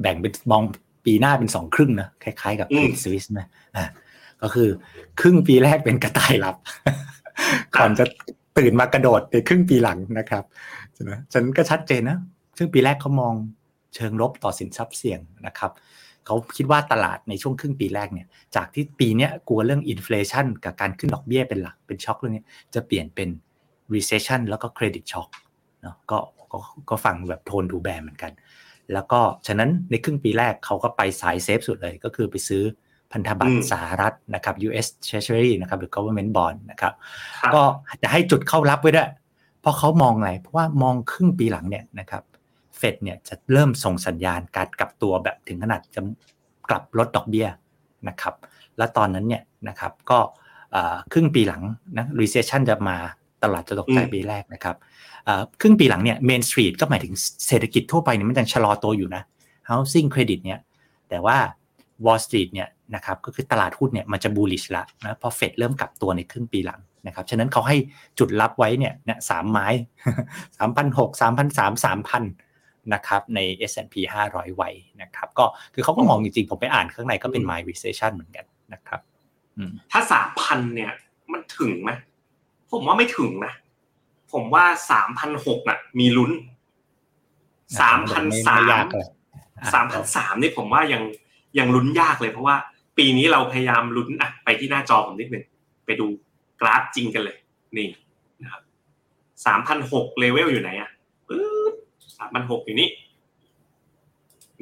แบ่งเป็นมองปีหน้าเป็นสองครึ่งนะคล้ายๆกับเครดิตสวิสนะอ่าก็คือครึ่งปีแรกเป็นกระต่ายหลับก่อนจะตื่นมากระโดดในครึ่งปีหลังนะครับใช่ไหมฉันก็ชัดเจนนะ ซึ่งปีแรกเขามองเชิงลบต่อสินทรัพย์เสี่ยงนะครับ เขาคิดว่าตลาดในช่วงครึ่งปีแรกเนี่ย จากที่ปีนี้กลัวเรื่องอินฟลชันกับการขึ้นดอกเบี้ยเป็นหลัก เป็นช็อคเรื่องนี้จะเปลี่ยนเป็น recession แล้วก็ credit shock เนาะก็ก็ก็ฟังแบบโทนดูแบนเหมือนกัน แล้วก็ฉะนั้นในครึ่งปีแรกเขาก็ไปสายเซฟสุดเลย ก็คือไปซื้อพันธบัตรสหรัฐนะครับ US Treasury นะครับหรือ government bond นะครับ ก็จะให้จุดเข้ารับไว้ด้วย เพราะเขามองอะไรเพราะว่ามองครึ่งปีหลังเนี่ยนะครับฟดเนี่ยจะเริ่มส่งสัญญาณการกลับตัวแบบถึงขนาดจะกลับลดดอกเบี้ยนะครับแล้วตอนนั้นเนี่ยนะครับก็ครึ่งปีหลังนะ recession จะมาตลาดจะตกใจปีแรกนะครับครึ่งปีหลังเนี่ย main street ก็หมายถึงเศรษฐกิจทั่วไปเนี่ยมันยังชะลอตัวอยู่นะ housing credit เนี่ยแต่ว่า wall street เนี่ย นะครับก็คือตลาดหุ้นเนี่ยมันจะ bullish ละนะพอเฟดเริ่มกลับตัวในครึ่งปีหลังนะครับฉะนั้นเขาให้จุดรับไว้เนี่ยสามไม้สามพันหกสามพันสามสามพันนะครับใน S&P 500 ไว้นะครับ ก็คือเขาก็มองจริงๆ ผมไปอ่านข้างในก็เป็น my recession เหมือนกันนะครับถ้าสามพันเนี่ย มันถึงไหมผมว่าไม่ถึงนะ ผมว่าสามพันหกอะ มีลุ้นสามพันสามสามพันสามนี่ผมว่ายังยังลุ้นยากเลยเพราะว่า ปีนี้เราพยายามลุ้นอะไปที่หน้าจอผมนิดหนึ่งไปดูกราฟจริงกันเลย นี่นะครับสามพันหกเลเวลอยู่ไหนอะปึ๊บสามพันหกอยู่นี่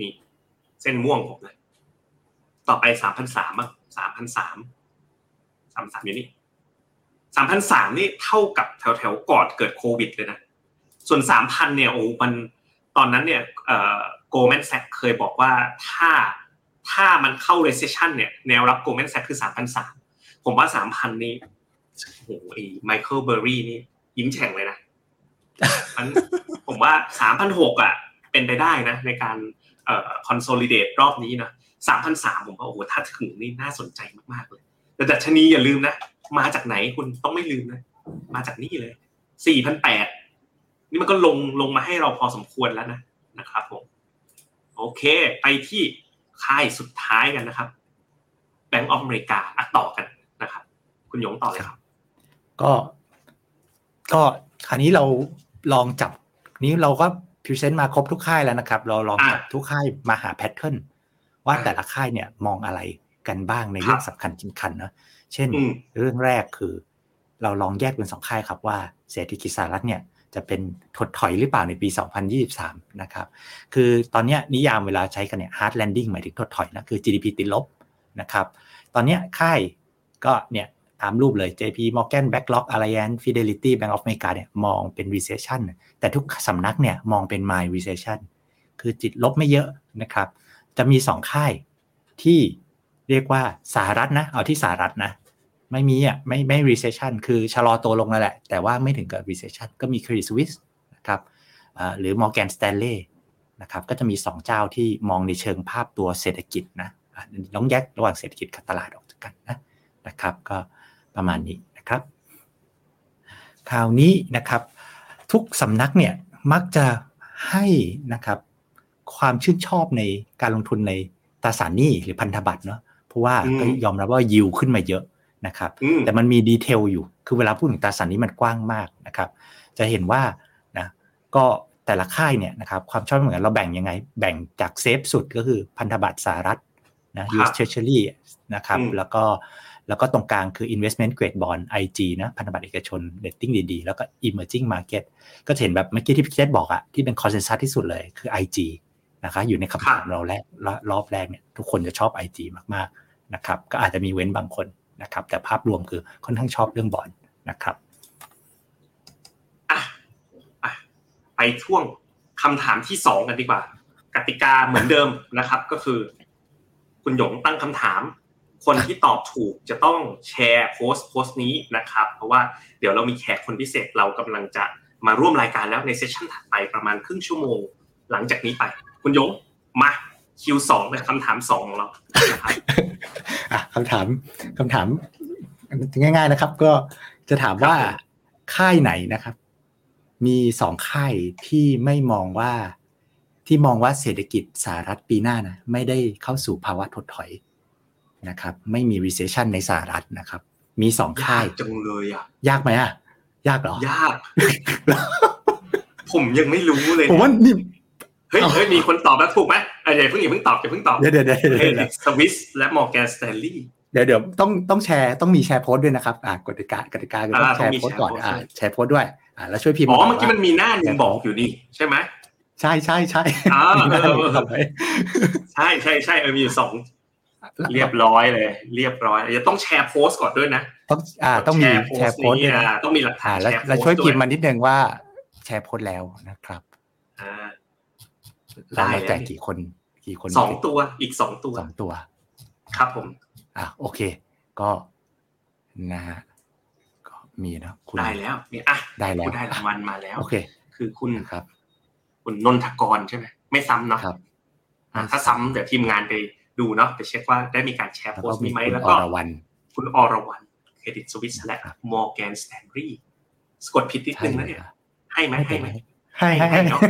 นี่เส้นม่วงผมเลยต่อไปสามพันสามอะสามพันสามสามสามอยู่นี่สามพันสามนี่เท่ากับแถวแถวก่อนเกิดโควิดเลยนะ ส่วนสามพันเนี่ยโอ้มันตอนนั้นเนี่ยเอ่อ Goldman Sachs เคยบอกว่าถ้า ถ้ามันเข้า recession เนี่ยแนวรับ Goldman Sachs คือสามพันสามผมว่าสามพันนี่โอ้โหไอ้ไมเคิลเบอร์รี่นี่ยิ้มแฉ่งเลยนะมันผมว่าสามพันหกอะเป็นไปได้นะ ในการเอ่อ consolidate รอบนี้นะสามพันสามผมว่าโอ้โหถ้าถึงนี่น่าสนใจมากๆเลย แต่ดัชนีอย่าลืมนะ มาจากไหนคุณต้องไม่ลืมนะ มาจากนี่เลยสี่พันแปดนี่มันก็ลงลงมาให้เราพอสมควรแล้วนะนะครับผมโอเค ไปที่ ค่ายสุดท้ายกันนะครับ Bank of America อะต่อกันนะครับ คุณยงต่อเลยครับ ก็ ก็คราวนี้เราลองจับ นี้เราก็ present มาครบทุกค่ายแล้วนะครับ เราลองจับทุกค่ายมาหา pattern ว่าแต่ละค่ายเนี่ยมองอะไรกันบ้างในเรื่องสำคัญสำคัญนะเช่น เรื่องแรกคือ เราลองแยกเป็นสองค่ายครับว่าเศรษฐกิจสหรัฐเนี่ย จะเป็นถดถอยหรือเปล่าในปี 2023 นะครับ คือตอนนี้นิยามเวลาใช้กันเนี่ย hard landing หมายถึงถดถอยนะ คือ GDP ติดลบนะครับ ตอนนี้ค่ายก็เนี่ยตามรูปเลย JP Morgan BlackRock Allianz Fidelity Bank of America เนี่ยมองเป็น recession แต่ทุกสำนักเนี่ยมองเป็น mild recession คือจิตลบไม่เยอะนะครับ จะมีสองค่ายที่เรียกว่าสหรัฐนะ เอาที่สหรัฐนะ ไม่มีอะไม่ไม่ recession คือชะลอตัวลงนั่นแหละ แต่ว่าไม่ถึงกับ recession ก็มี Credit Suisse นะครับหรือ Morgan Stanley นะครับก็จะมี 2 เจ้าที่มองในเชิงภาพตัวเศรษฐกิจนะต้องแยกระหว่างเศรษฐกิจกับตลาดออกจากกันนะนะครับ ก็ประมาณนี้นะครับคราวนี้นะครับทุกสำนักเนี่ยมักจะให้นะครับความชื่นชอบในการลงทุนในตราสารหนี้หรือพันธบัตรเนาะเพราะว่าก็ยอมรับว่ายิวขึ้นมาเยอะ นะครับแต่มันมี detail อยู่คือเวลาพูดถึงตราสารหนี้มันกว้างมากนะครับ จะเห็นว่านะก็แต่ละค่ายเนี่ยนะครับความชอบเหมือนเราแบ่งยังไง แบ่งจาก safe สุดก็คือพันธบัตรสหรัฐนะ US Treasury นะครับแล้วก็แล้วก็ตรงกลางคือ investment grade bond IG นะพันธบัตรเอกชน rating ดีๆ แล้วก็ emerging market ก็เห็นแบบเมื่อกี้ที่พี่เจษบอกอะที่เป็น consensus ที่สุดเลยคือ IG นะคะอยู่ในคำถามเราแรกรอบแรกเนี่ยทุกคนจะชอบ IG มากๆนะครับก็อาจจะมีเว้นบางคน นะครับ แต่ภาพรวมคือค่อนข้างชอบเรื่องบอลนะครับอะอะไปช่วงคำถามที่สองกันดีกว่า กติกาเหมือนเดิมนะครับ ก็คือ คุณหยงตั้งคำถาม คนที่ตอบถูกจะต้องแชร์โพสต์โพสต์นี้นะครับ เพราะว่าเดี๋ยวเรามีแขกคนพิเศษเรากำลังจะมาร่วมรายการแล้วในเซสชันถัดไปประมาณครึ่งชั่วโมง หลังจากนี้ไป คุณยงมา คิวสองเป็นคำถามสองของเราคำถามคำถามง่าย ๆนะครับ ก็จะถามว่าค่ายไหนนะครับ มีสองค่ายที่ไม่มองว่าที่มองว่าเศรษฐกิจสหรัฐปีหน้านะไม่ได้เข้าสู่ภาวะถดถอยนะครับ ไม่มี recession ในสหรัฐนะครับ มีสองค่ายจังเลยอะ ยากไหมอะ ยากเหรอ ยาก ผมยังไม่รู้เลย ผมว่านี่เฮ้ยเฮ้ยมีคนตอบแล้วถูกไหม อย่าเพิ่งอย่าเพิ่งตอบอย่าเพิ่งตอบเดี๋ยวเดี๋ยวเดี๋ยวสวิสและมอร์แกนสแตนลีย์เดี๋ยวเดี๋ยวต้องต้องแชร์ต้องมีแชร์โพสต์ด้วยนะครับอ่ากติกากติกาคือต้องแชร์โพสต์ก่อนอ่าแชร์โพสต์ด้วยอ่าแล้วช่วยพิมพ์อ๋อเมื่อกี้มันมีหน้าหนึ่งบอกอยู่นี่ใช่ไหมใช่ใช่ใช่ใช่ใช่ใช่เออมีอยู่สองเรียบร้อยเลย เรียบร้อยจะต้องแชร์โพสต์ก่อนด้วยนะต้องอ่าต้องมีแชร์โพสต์ต้องมีหลักฐานแล้วช่วยพิมพ์มานิดนึงว่าแชร์โพสต์แล้วนะครับอ่า เราแจกกี่คนกี่คนสองตัวอีกสองตัวสองตัว ครับผม อะโอเค ก็นะฮะก็มีนะคุณได้แล้วเนี่ยอะได้แล้วได้รางวัลมาแล้ว โอเค คือคุณครับ คุณนนทกรใช่ไหมไม่ซ้ำเนาะครับถ้าซ้ำเดี๋ยวทีมงานไปดูเนาะไปเช็คว่าได้มีการแชร์โพสต์นี้ไหมแล้วก็คุณอรวรรณเครดิตสวิสและมอร์แกนสแตนรีสกดผิดนิดนึงนะเนี่ยให้ไหมให้ไหม ให้ให้ให้เนาะ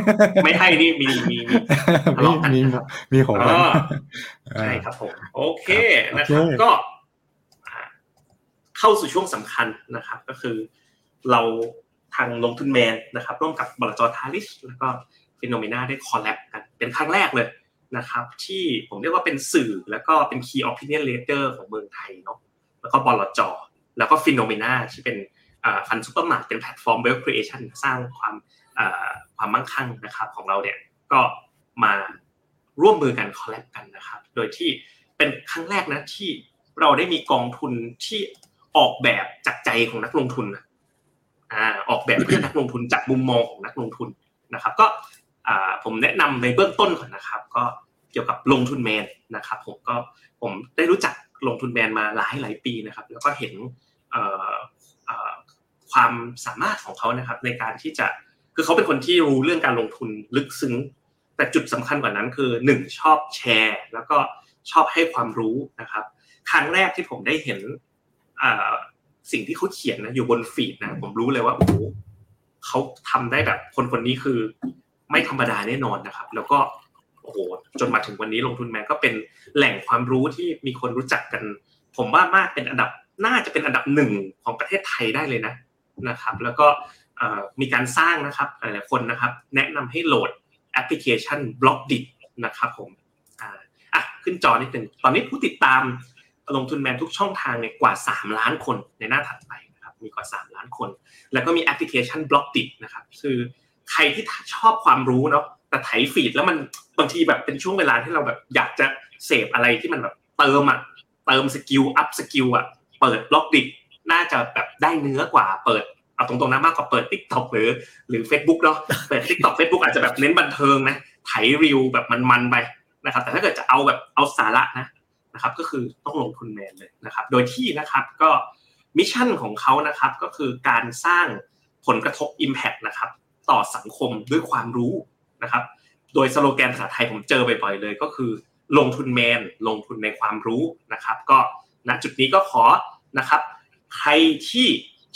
ไม่ให้นี่มีมีมีทะมีเลาะกันมีมีของมันอ่าใช่ครับผมโอเคครับนะครับโอเคก็อ่าเข้าสู่ช่วงสำคัญนะครับ ก็คือ เราทางลงทุนแมนนะครับ ร่วมกับบลจทาริสแล้วก็FINNOMENA ได้ collab กันเป็นครั้งแรกเลยนะครับ ที่ผมเรียกว่าเป็นสื่อแล้วก็เป็น Key Opinion Leader ของเมืองไทยเนาะแล้วก็บลจแล้วก็ FINNOMENA ที่เป็น Fund Supermart เป็นแพลตฟอร์ม Wealth Creation สร้างความอ่า ความมั่งคั่งนะครับของเราเนี่ยก็มาร่วมมือกัน collab กันนะครับ โดยที่เป็นครั้งแรกนะที่เราได้มีกองทุนที่ออกแบบจากใจของนักลงทุนนะอ่าออกแบบเพื่อนักลงทุนจากมุมมองของนักลงทุนนะครับ ก็ผมแนะนำในเบื้องต้นก่อนนะครับ ก็เกี่ยวกับลงทุนแมนนะครับ ผมก็ผมได้รู้จักลงทุนแมนมาหลายหลายปีนะครับ แล้วก็เห็นความสามารถของเขานะครับ ในการที่จะ คือเขาเป็นคนที่รู้เรื่องการลงทุนลึกซึ้ง แต่จุดสำคัญกว่านั้นคือหนึ่งชอบแชร์ แล้วก็ชอบให้ความรู้นะครับ ครั้งแรกที่ผมได้เห็นอ่าสิ่งที่เขาเขียนนะอยู่บนฟีดนะผมรู้เลยว่าโอ้โหเขาทำได้แบบ คนคนนี้คือ ไม่ธรรมดาแน่นอนนะครับ แล้วก็โอ้โหจนมาถึงวันนี้ลงทุนแมนก็เป็นแหล่งความรู้ที่มีคนรู้จักกัน ผมว่ามากเป็นอันดับน่าจะเป็นอันดับหนึ่งของประเทศไทยได้เลยนะนะครับ แล้วก็ มีการสร้างนะครับหลายๆคนนะครับ แนะนำให้โหลดแอปพลิเคชัน b l o c k d i t นะครับผมอะขึ้นจอนิดหนึ่งตอนนี้ผู้ติดตามลงทุนแมนทุกช่องทางเนี่ยกว่า 3 ล้านคนในหน้าถัดไปนะครับมีกว่า 3 ล้านคน แล้วก็มีแอปพลิเคชัน b l o c k d i t นะครับคือใครที่ชอบความรู้เนาะแต่ไถ feed แล้วมันบางทีแบบเป็นช่วงเวลาที่เราแบบอยากจะเสพอะไรที่มันแบบเติมอะเติม skill upskill อะเปิด b l o c k d i t น่าจะแบบได้เนื้อกว่าเปิด เอาตรงๆนะมากกว่าเปิด TikTok หรือหรือ Facebook เนาะเปิด TikTok Facebook อาจจะแบบเน้นบันเทิงนะไถ reel แบบมันๆไปนะครับ แต่ถ้าเกิดจะเอาแบบเอาสาระนะนะครับ ก็คือต้องลงทุนแมนเลยนะครับ โดยที่นะครับก็ mission ของเขานะครับก็คือการสร้างผลกระทบ Impact นะครับ ต่อสังคมด้วยความรู้นะครับ โดยสโลแกนภาษาไทยผมเจอบ่อยๆเลย ก็คือ ลงทุนแมนลงทุนในความรู้นะครับ ก็ณจุดนี้ก็ขอนะครับ ใครที่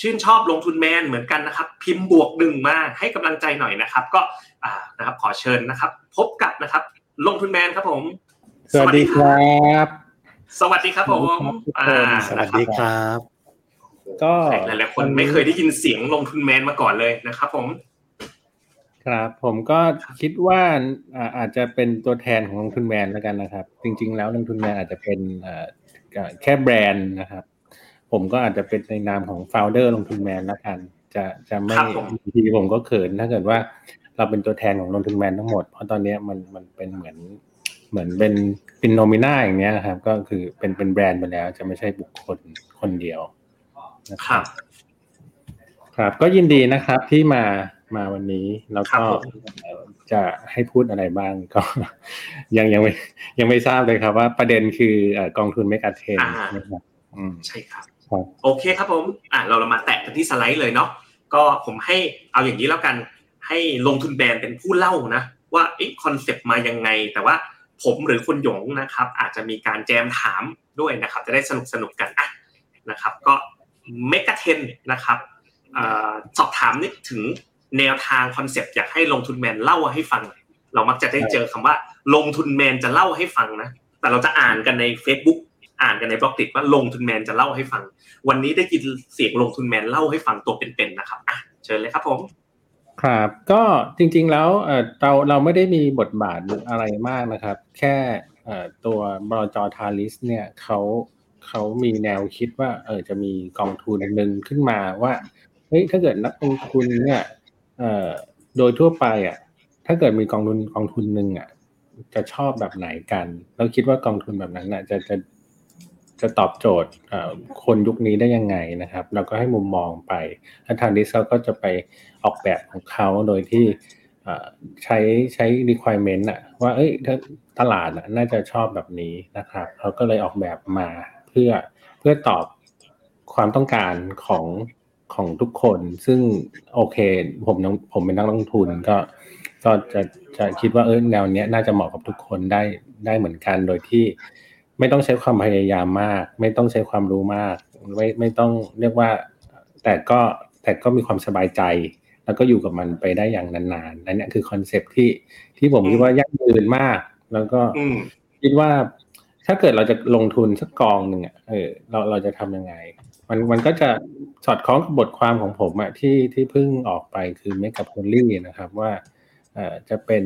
ชื่นชอบลงทุนแมนเหมือนกันนะครับ พิมพ์บวกหนึ่งมาให้กำลังใจหน่อยนะครับ ก็อ่านะครับขอเชิญนะครับ พบกับนะครับ ลงทุนแมนครับผม สวัสดีครับ สวัสดีครับผมอ่าสวัสดีครับ ก็หลายๆคนไม่เคยได้ยินเสียงลงทุนแมนมาก่อนเลยนะครับ ผม ครับผมก็คิดว่าอ่าอาจจะเป็นตัวแทนของลงทุนแมนแล้วกันนะครับ จริง ๆ แล้วลงทุนแมนอาจจะเป็นเอ่อแค่แบรนด์นะครับ ผมก็อาจจะเป็นในนามของโฟลเดอร์ลงทุนแมนแล้วกัน จะจะไม่ครับผมบางทีผมก็เขินถ้าเกิดว่าเราเป็นตัวแทนของลงทุนแมนทั้งหมด เพราะตอนเนี้ยมันมันเป็นเหมือนเหมือนเป็นเป็นโนมิน่าอย่างเนี้ยนะครับ ก็คือเป็นเป็นแบรนด์ไปแล้ว จะไม่ใช่บุคคลคนเดียวนะคครัรับบครับ ก็ยินดีนะครับที่มามาวันนี้แล้วครัก็บผมเอ่อจะให้พูดอะไรบ้างก็ ยังยังไม่ยังไม่ทราบเลยครับว่าประเด็นคือเอ่อกองทุน MEGA 10 อ่านะครับอืมใช่ครับครับ โอเครับผมอ่าเราเรามาแตะกันที่สไลด์เลยเนาะก็ผมให้เอาอย่างนี้แล้วกันให้ลงทุนแบรนด์เป็นผู้เล่านะ ว่าเอ๊ะ concept มายังไง แต่ว่าผมหรือคุณหยงนะครับ อาจจะมีการแจมถามด้วยนะครับ จะได้สนุกสนุกกันอะนะครับ ก็ MEGA 10 นะครับสอบถามนิดถึงแนวทาง concept อยากให้ลงทุนแมนเล่าให้ฟัง เรามักจะได้เจอคำว่า ลงทุนแมนจะเล่าให้ฟังนะ แต่เราจะอ่านกันใน Facebook อ่านกันใน Blockdit ว่าลงทุนแมนจะเล่าให้ฟัง วันนี้ได้ยินเสียงลงทุนแมนเล่าให้ฟังตัวเป็นๆนะครับอะเชิญเลยครับผมครับก็จริงๆแล้วเราเราไม่ได้มีบทบาทอะไรมากนะครับ แค่ตัวบลจ Talis เนี่ยเขาเขามีแนวคิดว่าเออจะมีกองทุนหนึ่งขึ้นมาว่าเฮ้ยถ้าเกิดนักลงทุนเนี่ยเอ่อโดยทั่วไปอะถ้าเกิดมีกองทุนกองทุนหนึ่งอะจะชอบแบบไหนกันแล้วคิดว่ากองทุนแบบนั้นน่ะจะจะ จะตอบโจทย์คนยุคนี้ได้ยังไงนะครับ เราก็ให้มุมมองไปแล้วทางดิสเขาก็จะไปออกแบบของเขาโดยที่ใช้ใช้ requirement อะว่าเอ้ยถ้าตลาดอะน่าจะชอบแบบนี้นะครับเขาก็เลยออกแบบมาเพื่อเพื่อตอบความต้องการของของทุกคน ซึ่งโอเค ผมผมเป็นนักลงทุนก็ก็จะจะคิดว่าเออแนวเนี้ยน่าจะเหมาะกับทุกคนได้ได้เหมือนกันโดยที่ ไม่ต้องใช้ความพยายามมาก ไม่ต้องใช้ความรู้มาก ไม่ไม่ต้องเรียกว่า แต่ก็แต่ก็มีความสบายใจ แล้วก็อยู่กับมันไปได้อย่างนานๆนั่นเนี่ยคือคอนเซปต์ที่ที่ผมคิดว่ายั่งยืนมาก แล้วก็อืมคิดว่าถ้าเกิดเราจะลงทุนสักกองหนึ่งอะเออเราเราจะทำยังไง มันมันก็จะสอดคล้องกับบทความของผมอะที่ที่เพิ่งออกไปคือเมก a โพลี่นะครับว่าเอ่อจะเป็น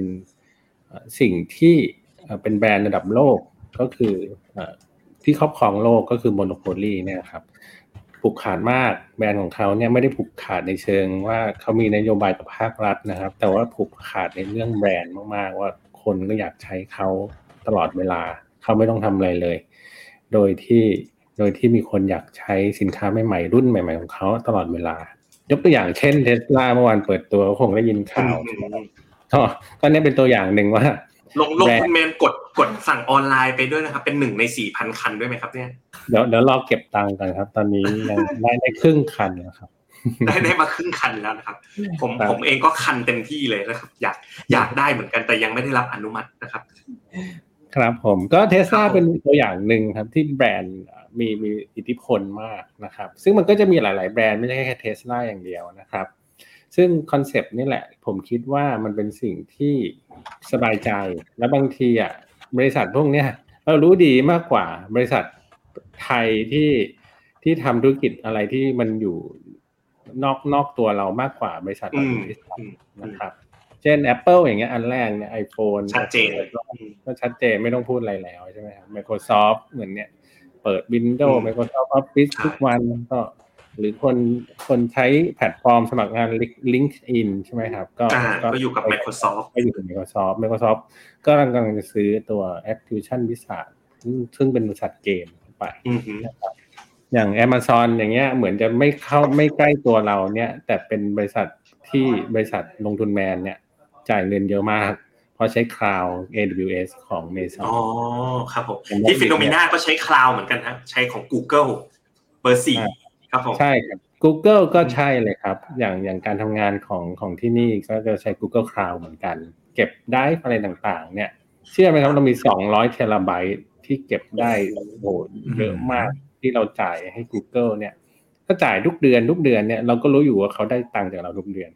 เอ่อสิ่งที่เอ่อเป็นแบรนด์ระดับโลก ก็คือเอ่อที่ครอบครองโลกก็คือ monopoly เนี่ยครับผูกขาดมากแบรนด์ของเขาเนี่ยไม่ได้ผูกขาดในเชิงว่าเขามีนโยบายกับภาครัฐนะครับ แต่ว่าผูกขาดในเรื่องแบรนด์มากๆ ว่าคนก็อยากใช้เขาตลอดเวลาเขาไม่ต้องทำอะไรเลย โดยที่โดยที่มีคนอยากใช้สินค้าใหม่ๆรุ่นใหม่ ๆของเขาตลอดเวลา ยกตัวอย่างเช่นเทสลาเมื่อวานเปิดตัวก็คงได้ยินข่าวอืมก็ก็เนี่ยเป็นตัวอย่างหนึ่งว่า ลงลงแบรนด์ทุนแมนกดกดสั่งออนไลน์ไปด้วยนะครับ เป็นหนึ่งในสี่พันคันด้วยไหมครับ เนี่ย เดี๋ยวเดี๋ยวรอเก็บตังค์กันครับ ตอนนี้ยังได้ได้ครึ่งคันนะครับ ได้ได้มาครึ่งคันแล้วนะครับ ผมครับผมเองก็คันเต็มที่เลยนะครับ อยากอยากได้เหมือนกันแต่ยังไม่ได้รับอนุมัตินะครับ ครับผมก็เทสลาครับผมเป็นตัวอย่างหนึ่งครับที่แบรนด์มีมีอิทธิพลมากนะครับ ซึ่งมันก็จะมีหลาย ๆ แบรนด์ไม่ใช่แค่เทสลาอย่างเดียวนะครับ ซึ่ง concept นี่แหละ ผมคิดว่ามันเป็นสิ่งที่สบายใจ และบางทีอะบริษัทพวกเนี้ยเรารู้ดีมากกว่าบริษัทไทยที่ที่ทำธุรกิจอะไรที่มันอยู่นอกนอกตัวเรามากกว่าบริษัทอืมบริษัทอืมนะครับ เช่น Apple อย่างเงี้ยอันแรกเนี่ย iPhone ชัดเจนอืมก็ชัดเจนไม่ต้องพูดอะไรแล้วใช่ไหมครับ Microsoft เหมือนเนี่ยเปิด Windows อืม Microsoft Office ใช่ทุกวันก็ หรือคนคนใช้แพลตฟอร์มสมัครงาน LinkedIn ใช่ไหมครับ ก็อ่าก็อยู่กับ Microsoft ก็อยู่กับ Microsoft Microsoft ก็กำลังจะซื้อตัว Activision Blizzard ซึ่งซึ่งเป็นบริษัทเกมเข้าไปอืมฮึอย่าง Amazon อย่างเงี้ยเหมือนจะไม่เข้าไม่ใกล้ตัวเราเนี่ย แต่เป็นบริษัทที่บริษัทลงทุนแมนเนี่ย จ่ายเงินเยอะมาก เพราะใช้คลาว AWS ของ Mesa อ๋อครับผมผมว่าที่ FINNOMENA ก็ใช้ cloud เหมือนกันครับใช้ของ Google เบอร์สี่อ่า ครับผมใช่ครับ Google ก็ใช่เลยครับ อย่างอย่างการทำงานของของที่นี่ก็จะใช้ Google Cloud เหมือนกัน เก็บได้อะไรต่างๆ เนี่ย เชื่อไหมครับเรามี 200 เทราไบต์ที่เก็บได้โอ้โหเยอะมากที่เราจ่ายให้ Google เนี่ยก็จ่ายทุกเดือนทุกเดือนเนี่ยเราก็รู้อยู่ว่าเขาได้ตังค์จากเราทุกเดือน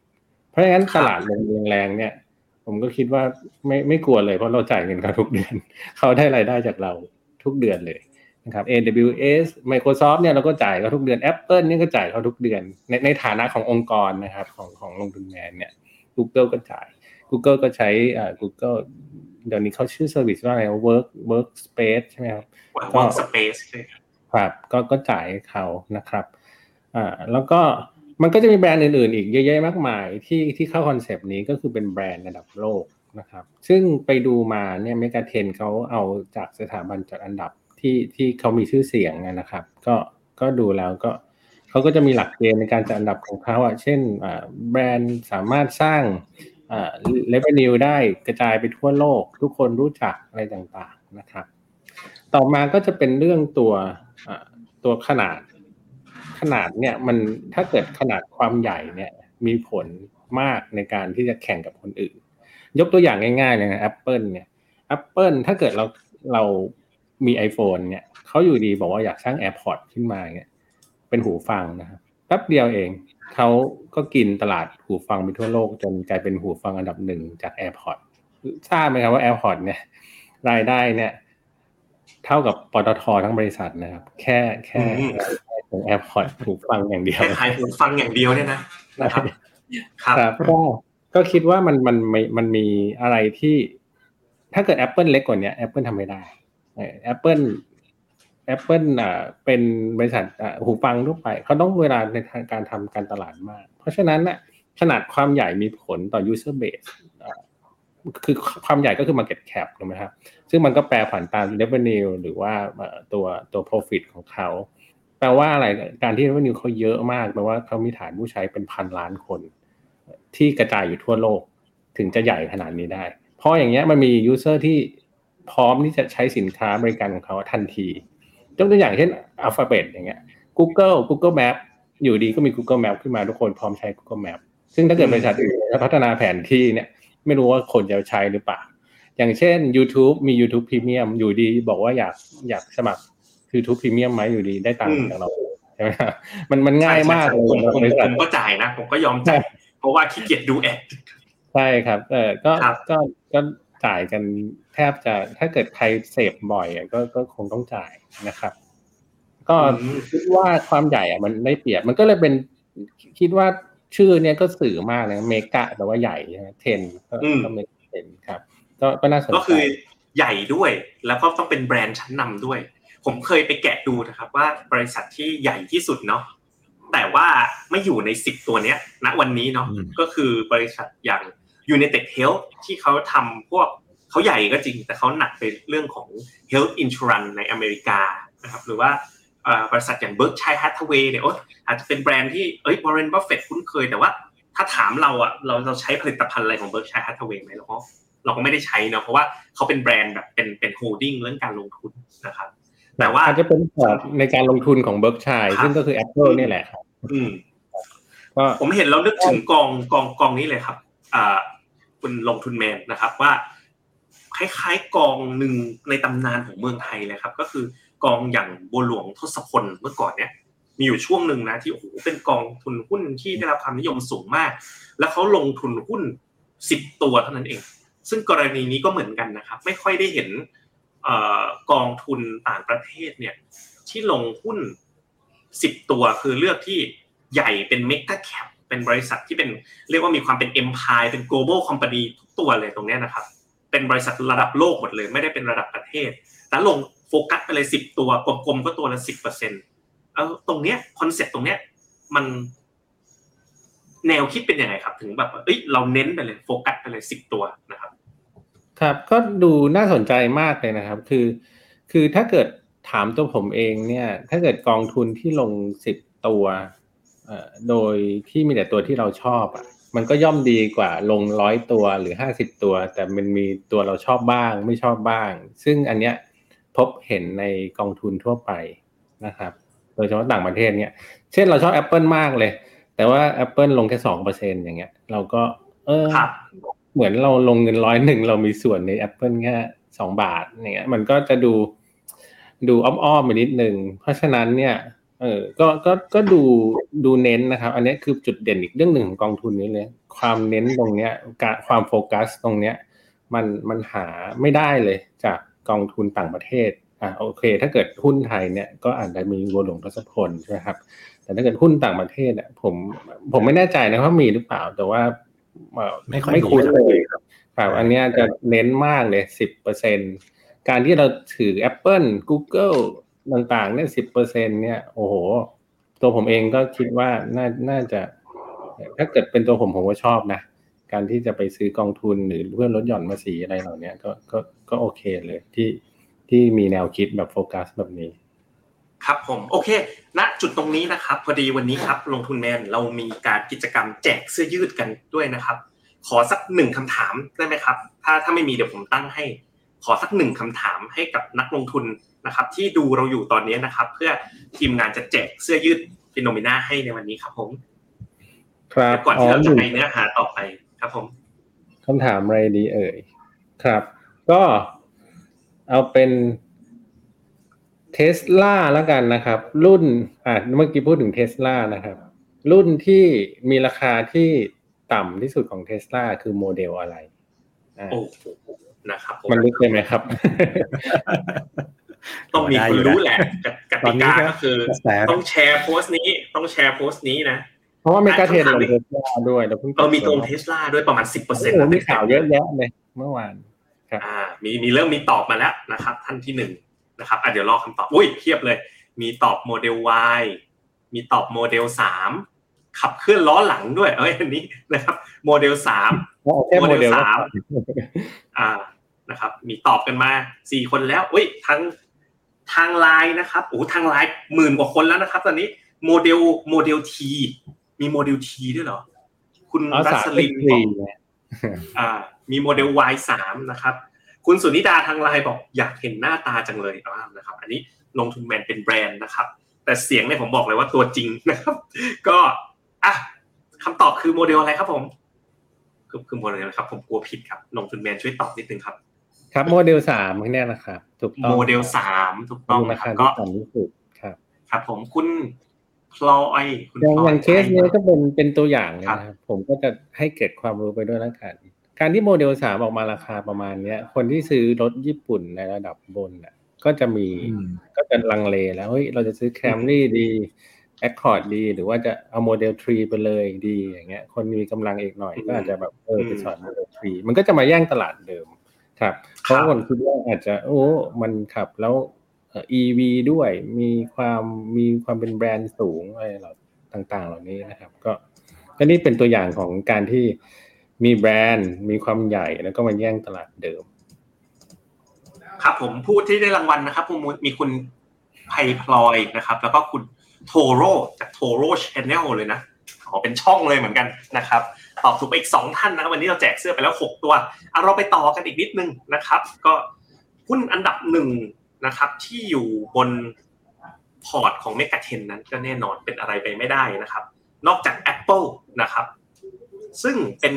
เพราะฉะนั้นตลาดลงแรงๆเนี่ย ผมก็คิดว่าไม่ไม่กลัวเลยเพราะเราจ่ายเงินเขาทุกเดือน เขาได้รายได้จากเราทุกเดือนเลย นะครับ AWS Microsoft เนี่ยเราก็จ่ายเขาทุกเดือน Apple เนี่ยก็จ่ายเขาทุกเดือน ในในฐานะขององค์กรนะครับของของลงทุนแมนเนี่ย Google ก็จ่าย Google ก็ใช้อ่า Google เดี๋ยวนี้เขาชื่อ service ว่าอะไร Work Workspace ใช่ไหมครับ Workspace ครับก็ก็จ่ายให้เขานะครับอ่าแล้วก็มันก็จะมีแบรนด์อื่นๆ อีกเยอะแยะมากมายที่ที่เข้า concept นี้ก็คือเป็นแบรนด์ระดับโลกนะครับ ซึ่งไปดูมาเนี่ย MEGA 10 เขาเอาจากสถาบันจัดอันดับ ที่ที่เขามีชื่อเสียงนะครับ ก็ก็ดูแล้วก็เขาก็จะมีหลักเกณฑ์ในการจัดอันดับของเขาอะเช่นแบรนด์สามารถสร้างอ่า revenue ได้กระจายไปทั่วโลก ทุกคนรู้จักอะไรต่างๆนะครับ ต่อมาก็จะเป็นเรื่องตัวอ่าตัวขนาดขนาดเนี่ยมันถ้าเกิดขนาดความใหญ่เนี่ยมีผลมากในการที่จะแข่งกับคนอื่น ยกตัวอย่างง่ายๆเลยนะ Apple เนี่ย Apple ถ้าเกิดเราเรา มี iPhone เนี่ยเขาอยู่ดีบอกว่าอยากสร้าง AirPod ขึ้นมาเนี่ยเป็นหูฟังนะครับแป๊บเดียวเองเขาก็กินตลาดหูฟังไปทั่วโลก จนกลายเป็นหูฟังอันดับหนึ่งจาก AirPod ทราบไหมครับว่า AirPod เนี่ย รายได้เนี่ย เท่ากับปตททั้งบริษัทนะครับ แค่แค่อืมรายได้ของ AirPod หูฟังอย่างเดียวแค่ขายหูฟังอย่างเดียวเนี่ยนะนะครับครับครับก็ก็คิดว่ามันมันมันมันมีอะไรที่ ถ้าเกิด Apple เล็กกว่านี้ Apple ทำไม่ได้ เอ่อ Apple Apple อ่าเป็นบริษัทอ่าหูฟังทั่วไป เขาต้องเวลาในทางการทำการตลาดมาก เพราะฉะนั้นน่ะขนาดความใหญ่มีผลต่อ user base คือความใหญ่ก็คือ market cap ถูกไหมครับ ซึ่งมันก็แปลผ่านตาม revenue หรือว่าตัวตัว profit ของเขา แปลว่าอะไร การที่ revenue เขาเยอะมากแปลว่าเขามีฐานผู้ใช้เป็นพันล้านคน ที่กระจายอยู่ทั่วโลก ถึงจะใหญ่ขนาดนี้ได้ เพราะอย่างเงี้ยมันมี user ที่ พร้อมที่จะใช้สินค้าบริการของเขาทันทียกตัวอย่างเช่น Alphabet อย่างเงี้ย Google Google Map อยู่ดีก็มี Google Map ขึ้นมาทุกคนพร้อมใช้ Google Map ซึ่งถ้าเกิดบริษัทอื่นจะพัฒนาแผนที่เนี่ย ไม่รู้ว่าคนจะใช้หรือเปล่า อย่างเช่น YouTube มี YouTube Premium อยู่ดีบอกว่าอยากอยากสมัคร YouTube Premium ไหมอยู่ดีได้ตังค์จากเราใช่ไหมครับมันมันง่ายมากเลยผมสำหรับผมบริษัผทมก็จ่ายนะ ผมก็ยอมจ่ายเพราะว่าขี้เกียจดูแอดใช่ครับ เออก็ครับก็ก็จ่ายกัน แทบจะถ้าเกิดใครเสพบ่อยอะก็ก็คงต้องจ่ายนะครับ ก็คิดว่าความใหญ่อะมันได้เปรียบมันก็เลยเป็นคิดว่าชื่อเนี้ยก็สื่อมากเลยเมกะแต่ว่าใหญ่ใช่ไหมเทนก็อืมก็เมกะเทนครับ ก็ก็น่าสนใจก็คือใหญ่ด้วยแล้วก็ต้องเป็นแบรนด์ชั้นนำด้วย ผมเคยไปแกะดูนะครับ ว่าบริษัทที่ใหญ่ที่สุดเนาะแต่ว่าไม่อยู่ในสิบตัวเนี้ยณวันนี้เนาะอืมก็คือบริษัทอย่าง United Health ที่เขาทำพวก เขาใหญ่ก็จริงแต่เขาหนักไปเรื่องของ health insurance ในอเมริกานะครับหรือว่าเอ่อบริษัทอย่าง Berkshire Hathaway เนี่ยโอ๊ยอาจจะเป็นแบรนด์ที่เอ้ย Warren Buffett คุ้นเคยแต่ว่าถ้าถามเราอะเราเราใช้ผลิตภัณฑ์อะไรของ Berkshire Hathaway ไหมเราก็เราก็ไม่ได้ใช้เนาะเพราะว่าเขาเป็นแบรนด์แบบเป็นเป็น holding เรื่องการลงทุนนะครับแต่ว่าอาจจะเป็นพอร์ตในการลงทุนของ Berkshire ครับซึ่งก็คือ Apple นี่แหละครับอืมก็ผมเห็นแล้วนึกถึงกองกองกองนี้เลยครับอ่าคุณลงทุนแมนนะครับว่า คล้ายๆกองหนึ่งในตำนานของเมืองไทยเลยครับ ก็คือกองอย่างบัวหลวงทศพลเมื่อก่อนเนี่ยมีอยู่ช่วงหนึ่งนะที่โอ้โหเป็นกองทุนหุ้นที่ได้รับความนิยมสูงมาก แล้วเขาลงทุนหุ้นสิบตัวเท่านั้นเอง ซึ่งกรณีนี้ก็เหมือนกันนะครับ ไม่ค่อยได้เห็นอกองทุนต่างประเทศเนี่ยที่ลงหุ้นสิบตัวคือเลือกที่ใหญ่เป็นเมกะแคปเป็นบริษัทที่เป็นเรียกว่ามีความเป็นเอ็มพายเป็น global company ทุกตัวเลยตรงนี้นะครับ เป็นบริษัทระดับโลกหมดเลย ไม่ได้เป็นระดับประเทศแต่ลงโฟกัสไปเลยสิบตัวกลมๆก็ตัวละสิบเปอร์เซ็นต์เออตรงเนี้ยคอนเซ็ปต์ตรงเนี้ยมันแนวคิดเป็นยังไงครับ ถึงแบบเอ้ยเราเน้นไปเลยโฟกัสไปเลยสิบตัวนะครับ ครับก็ดูน่าสนใจมากเลยนะครับ คือ คือถ้าเกิดถามตัวผมเองเนี่ย ถ้าเกิดกองทุนที่ลงสิบตัวโดยที่มีแต่ตัวที่เราชอบอะ มันก็ย่อมดีกว่าลงร้อยตัวหรือห้าสิบตัว แต่มันมีตัวเราชอบบ้าง ไม่ชอบบ้าง ซึ่งอันเนี้ยพบเห็นในกองทุนทั่วไปนะครับ โดยเฉพาะต่างประเทศเนี่ยเช่นเราชอบ Apple มากเลย แต่ว่า Apple ลงแค่สองเปอร์เซ็นอย่างเงี้ย เราก็ เออครับเหมือนเราลงเงินร้อยหนึ่งเรามีส่วนใน Apple แค่สองบาทอย่างเงี้ย มันก็จะดูดูอ้อมๆไปนิดนึง เพราะฉะนั้นเนี่ย เออ ก็ ก็ ก็ดู ดูเน้นนะครับ อันนี้คือจุดเด่นอีกเรื่องหนึ่งของกองทุนนี้เลย ความเน้นตรงเนี้ยการความโฟกัสตรงเนี้ย มัน มันหาไม่ได้เลยจากกองทุนต่างประเทศ อ่าโอเค ถ้าเกิดหุ้นไทยเนี่ย ก็อาจจะมีวัวหลวงทศพลใช่ไหมครับ แต่ถ้าเกิดหุ้นต่างประเทศอะผม ผมไม่แน่ใจนะว่ามีหรือเปล่า แต่ว่าเอ่อไม่ค่อยไม่คุ้นมีเลยครับ อันเนี้ยจะเน้นมากเลยสิบเปอร์เซ็นการที่เราถือ Apple Google ต่างๆเนี่ยสิบเปอร์เซ็นเนี่ย โอ้โห ตัวผมเองก็คิดว่าน่าน่าจะ ถ้าเกิดเป็นตัวผมผมก็ชอบนะ การที่จะไปซื้อกองทุนหรือเพื่อนลดหย่อนภาษีอะไรเหล่านี้ก็ก็ก็โอเคเลยที่ที่มีแนวคิดแบบโฟกัสแบบนี้ ครับผม โอเคณจุดตรงนี้นะครับ พอดีวันนี้ครับ ลงทุนแมนเรามีการกิจกรรมแจกเสื้อยืดกันด้วยนะครับ ขอสักหนึ่งคำถามได้ไหมครับ ถ้าถ้าไม่มีเดี๋ยวผมตั้งให้ ขอสักหนึ่งคำถามให้กับนักลงทุน นะครับที่ดูเราอยู่ตอนนี้นะครับ เพื่อทีมงานจะแจกเสื้อยืดฟิโนเมนาให้ในวันนี้ครับผมครับก่อนที่เราหจะนึ่งไปเนื้อหาต่อไปครับผมคำถามอะไรดีเอ่ยครับ ก็เอาเป็นเทสลาแล้วกันนะครับ รุ่นอ่าเมื่อกี้พูดถึงเทสลานะครับ รุ่นที่มีราคาที่ต่ำที่สุดของเทสลาคือโมเดลอะไรอ่าโอ้โหนะครับผมมันลึกเลยไหมครับ ต้องมีคนรู้แหละกตอตินนี้กาก็ก็คือกระแสต้องแชร์โพสต์นี้ ต้องแชร์โพสต์นี้นะ เพราะว่าเมกาเทรนด์ลงเทสลาด้วยแล้วเพิ่งเออมีตรงเทสลาด้วยประมาณสิบเปอร์เซ็นต์โอ้โหมีข่าวเยอะแยะเลยเมื่อวานอ่ามีมีเริ่มมีตอบมาแล้วนะครับ ท่านที่หนึ่งนะครับอะเดี๋ยวรอคำตอบอุ้ยเพียบเลย มีตอบโมเดล Y มีตอบโมเดลสามขับเคลื่อนล้อหลังด้วย เอ้ยอันนี้นะครับ โมเดลสามเอาแค่โมเดลโมเดลสามอ่านะครับ มีตอบกันมาสี่คนแล้วอุ้ยทาง ทางไลน์นะครับโอ้ทางไลน์หมื่นกว่าคนแล้วนะครับ ตอนนี้โมเดลโมเดล T มีโมเดล T ด้วยเหรอ คุณเอารัสามสเป็ลินนสี่บอกเนี่ยอ่า มีโมเดล Y3 นะครับ คุณสุนิดาทางไลน์บอกอยากเห็นหน้าตาจังเลยอ่านะครับ อันนี้ลงทุนแมนเป็นแบรนด์นะครับ แต่เสียงเนี่ยผมบอกเลยว่าตัวจริงนะครับ ก็อะคำตอบคือโมเดลอะไรครับผมคือคือโมเดลอะไรครับ ผมกลัวผิดครับลงทุนแมนช่วยตอบนิดนึงครับ ครับโมเดลสามเนี่ยนะครับถูกต้องโมเดลสามถูกต้องนะครับที่ก็ต่ำที่สุดครับครับ ผมคุณพลอยคุณอย่างพลออยย่างเคสเนี้ยก็เป็นเป็นตัวอย่างเลยครับนะครับผมก็จะให้เก็บความรู้ไปด้วยแล้วกันการที่โมเดลสามออกมาราคาประมาณเนี้ย คนที่ซื้อรถญี่ปุ่นในระดับบนน่ะ ก็จะมีอืมก็จะลังเลแล้วเฮ้ยเราจะซื้อแคมรี่ดีแอคคอร์ดดี หรือว่าจะเอาโมเดล3ไปเลยดีอย่างเงี้ย คนมีกำลังอีกหน่อยก็อาจจะแบบเออไปสอยโมเดล3มันก็จะมาแย่งตลาดเดิมครับ เพราะคนคิดว่าอาจจะโอ้มันขับแล้วเอ่อ EV ด้วยมีความมีความเป็นแบรนด์สูงอะไรเหล่าต่างๆ เหล่านี้นะครับ ก็ก็นี่เป็นตัวอย่างของการที่มีแบรนด์มีความใหญ่แล้วก็มาแย่งตลาดเดิม ครับผมผู้ที่ได้รางวัลนะครับผมมีคุณไพพลอยนะครับ แล้วก็คุณโทโร่จากโทโร่ Channel เลยนะขอเป็นช่องเลยเหมือนกันนะครับ ตอบถูกไปอีกสองท่านนะครับวันนี้เราแจกเสื้อไปแล้วหกตัวเอาเราไปต่อกันอีกนิดนึงนะครับ ก็หุ้นอันดับหนึ่งนะครับ ที่อยู่บนพอร์ตของเมกะเทรนด์นั้นก็แน่นอนเป็นอะไรไปไม่ได้นะครับ นอกจาก Apple นะครับ ซึ่งเป็น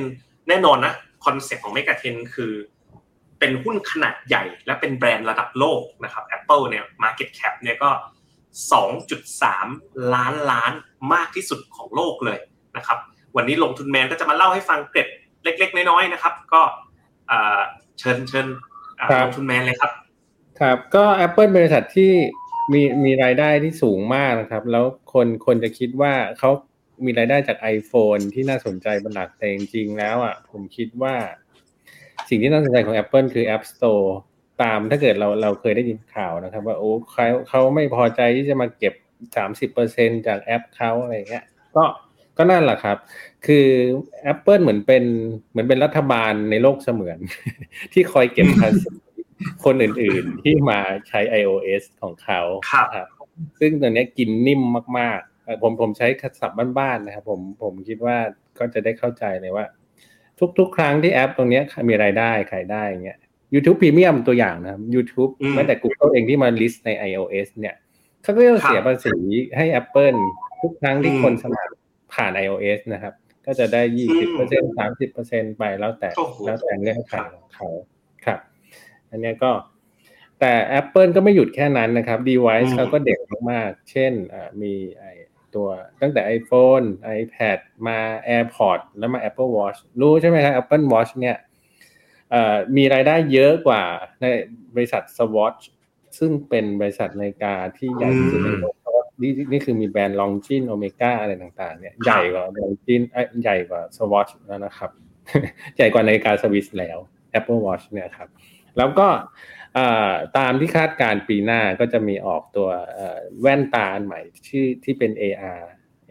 แน่นอนนะคอนเซ็ปต์ของเมกะเทรนด์คือเป็นหุ้นขนาดใหญ่ และเป็นแบรนด์ระดับโลกนะครับ Apple เนี่ย Market Cap เนี่ยก็ 2.3 ล้านล้านมากที่สุดของโลกเลยนะครับ วันนี้ลงทุนแมนก็จะมาเล่าให้ฟังเกร็ดเล็ก ๆ น้อยๆนะครับ ก็เอ่อเชิญเชิญอ่าครับลงทุนแมนเลยครับ ครับ ก็ Apple บริษัทที่มีมีรายได้ที่สูงมากนะครับ แล้วคนคนจะคิดว่าเขามีรายได้จาก iPhone ที่น่าสนใจเป็นหลักแต่จริงๆแล้วอะผมคิดว่า สิ่งที่น่าสนใจของ Apple คือ App Store ตามถ้าเกิดเราเราเคยได้ยินข่าวนะครับ ว่าโอ้เขาเขาไม่พอใจที่จะมาเก็บ30%จากแอปเขาอะไรเงี้ย ก็ ก็นั่นแหละครับ คือ Apple เหมือนเป็นเหมือนเป็นรัฐบาลในโลกเสมือน ที่คอยเก็บภาษีคนอื่นๆ ที่มาใช้ iOS ของเขาครับครับซึ่งตัวเนี้ยกินนิ่มมากๆเอ่อผมผมใช้ศัพท์บ้านๆนะครับ ผมผมคิดว่าก็จะได้เข้าใจเลยว่า ทุกๆ ครั้งที่แอปตรงเนี้ยมีรายได้ขายได้อย่างเงี้ย YouTube Premium ตัวอย่างนะครับ YouTube อืมแม้แต่ Google เองที่มา list ใน iOS เนี่ยเขาก็จะเสียภาษีให้ Apple ทุกครั้งที่คนสมัคร ผ่าน iOS นะครับ ก็จะได้ยี่สิบเปอร์เซ็นสามสิบเปอร์เซ็นไปแล้วแต่โอ้โหแล้วแต่เงื่อนไขของเขาครับ อันเนี้ยก็แต่ Apple ก็ไม่หยุดแค่นั้นนะครับ device เขาก็เด็กมากๆ เช่นอ่ามีไอตัวตั้งแต่ iPhone iPad มา AirPods แล้วมา Apple Watch รู้ใช่ไหมครับ Apple Watch เนี่ยเอ่อมีรายได้เยอะกว่าในบริษัท Swatch ซึ่งเป็นบริษัทนาฬิกาที่ใหญ่ที่สุดในโลกเพราะว่า นี่นี่คือมีแบรนด์ Longines Omega อะไรต่างๆเนี่ยใหญ่กว่า Longines เอ้ยใหญ่กว่า Swatch แล้วนะครับ ใหญ่กว่านาฬิกาสวิสแล้ว Apple Watch เนี่ยครับ แล้วก็เอ่อตามที่คาดการณ์ปีหน้าก็จะมีออกตัวเอ่อแว่นตาอันใหม่ที่ที่เป็น AR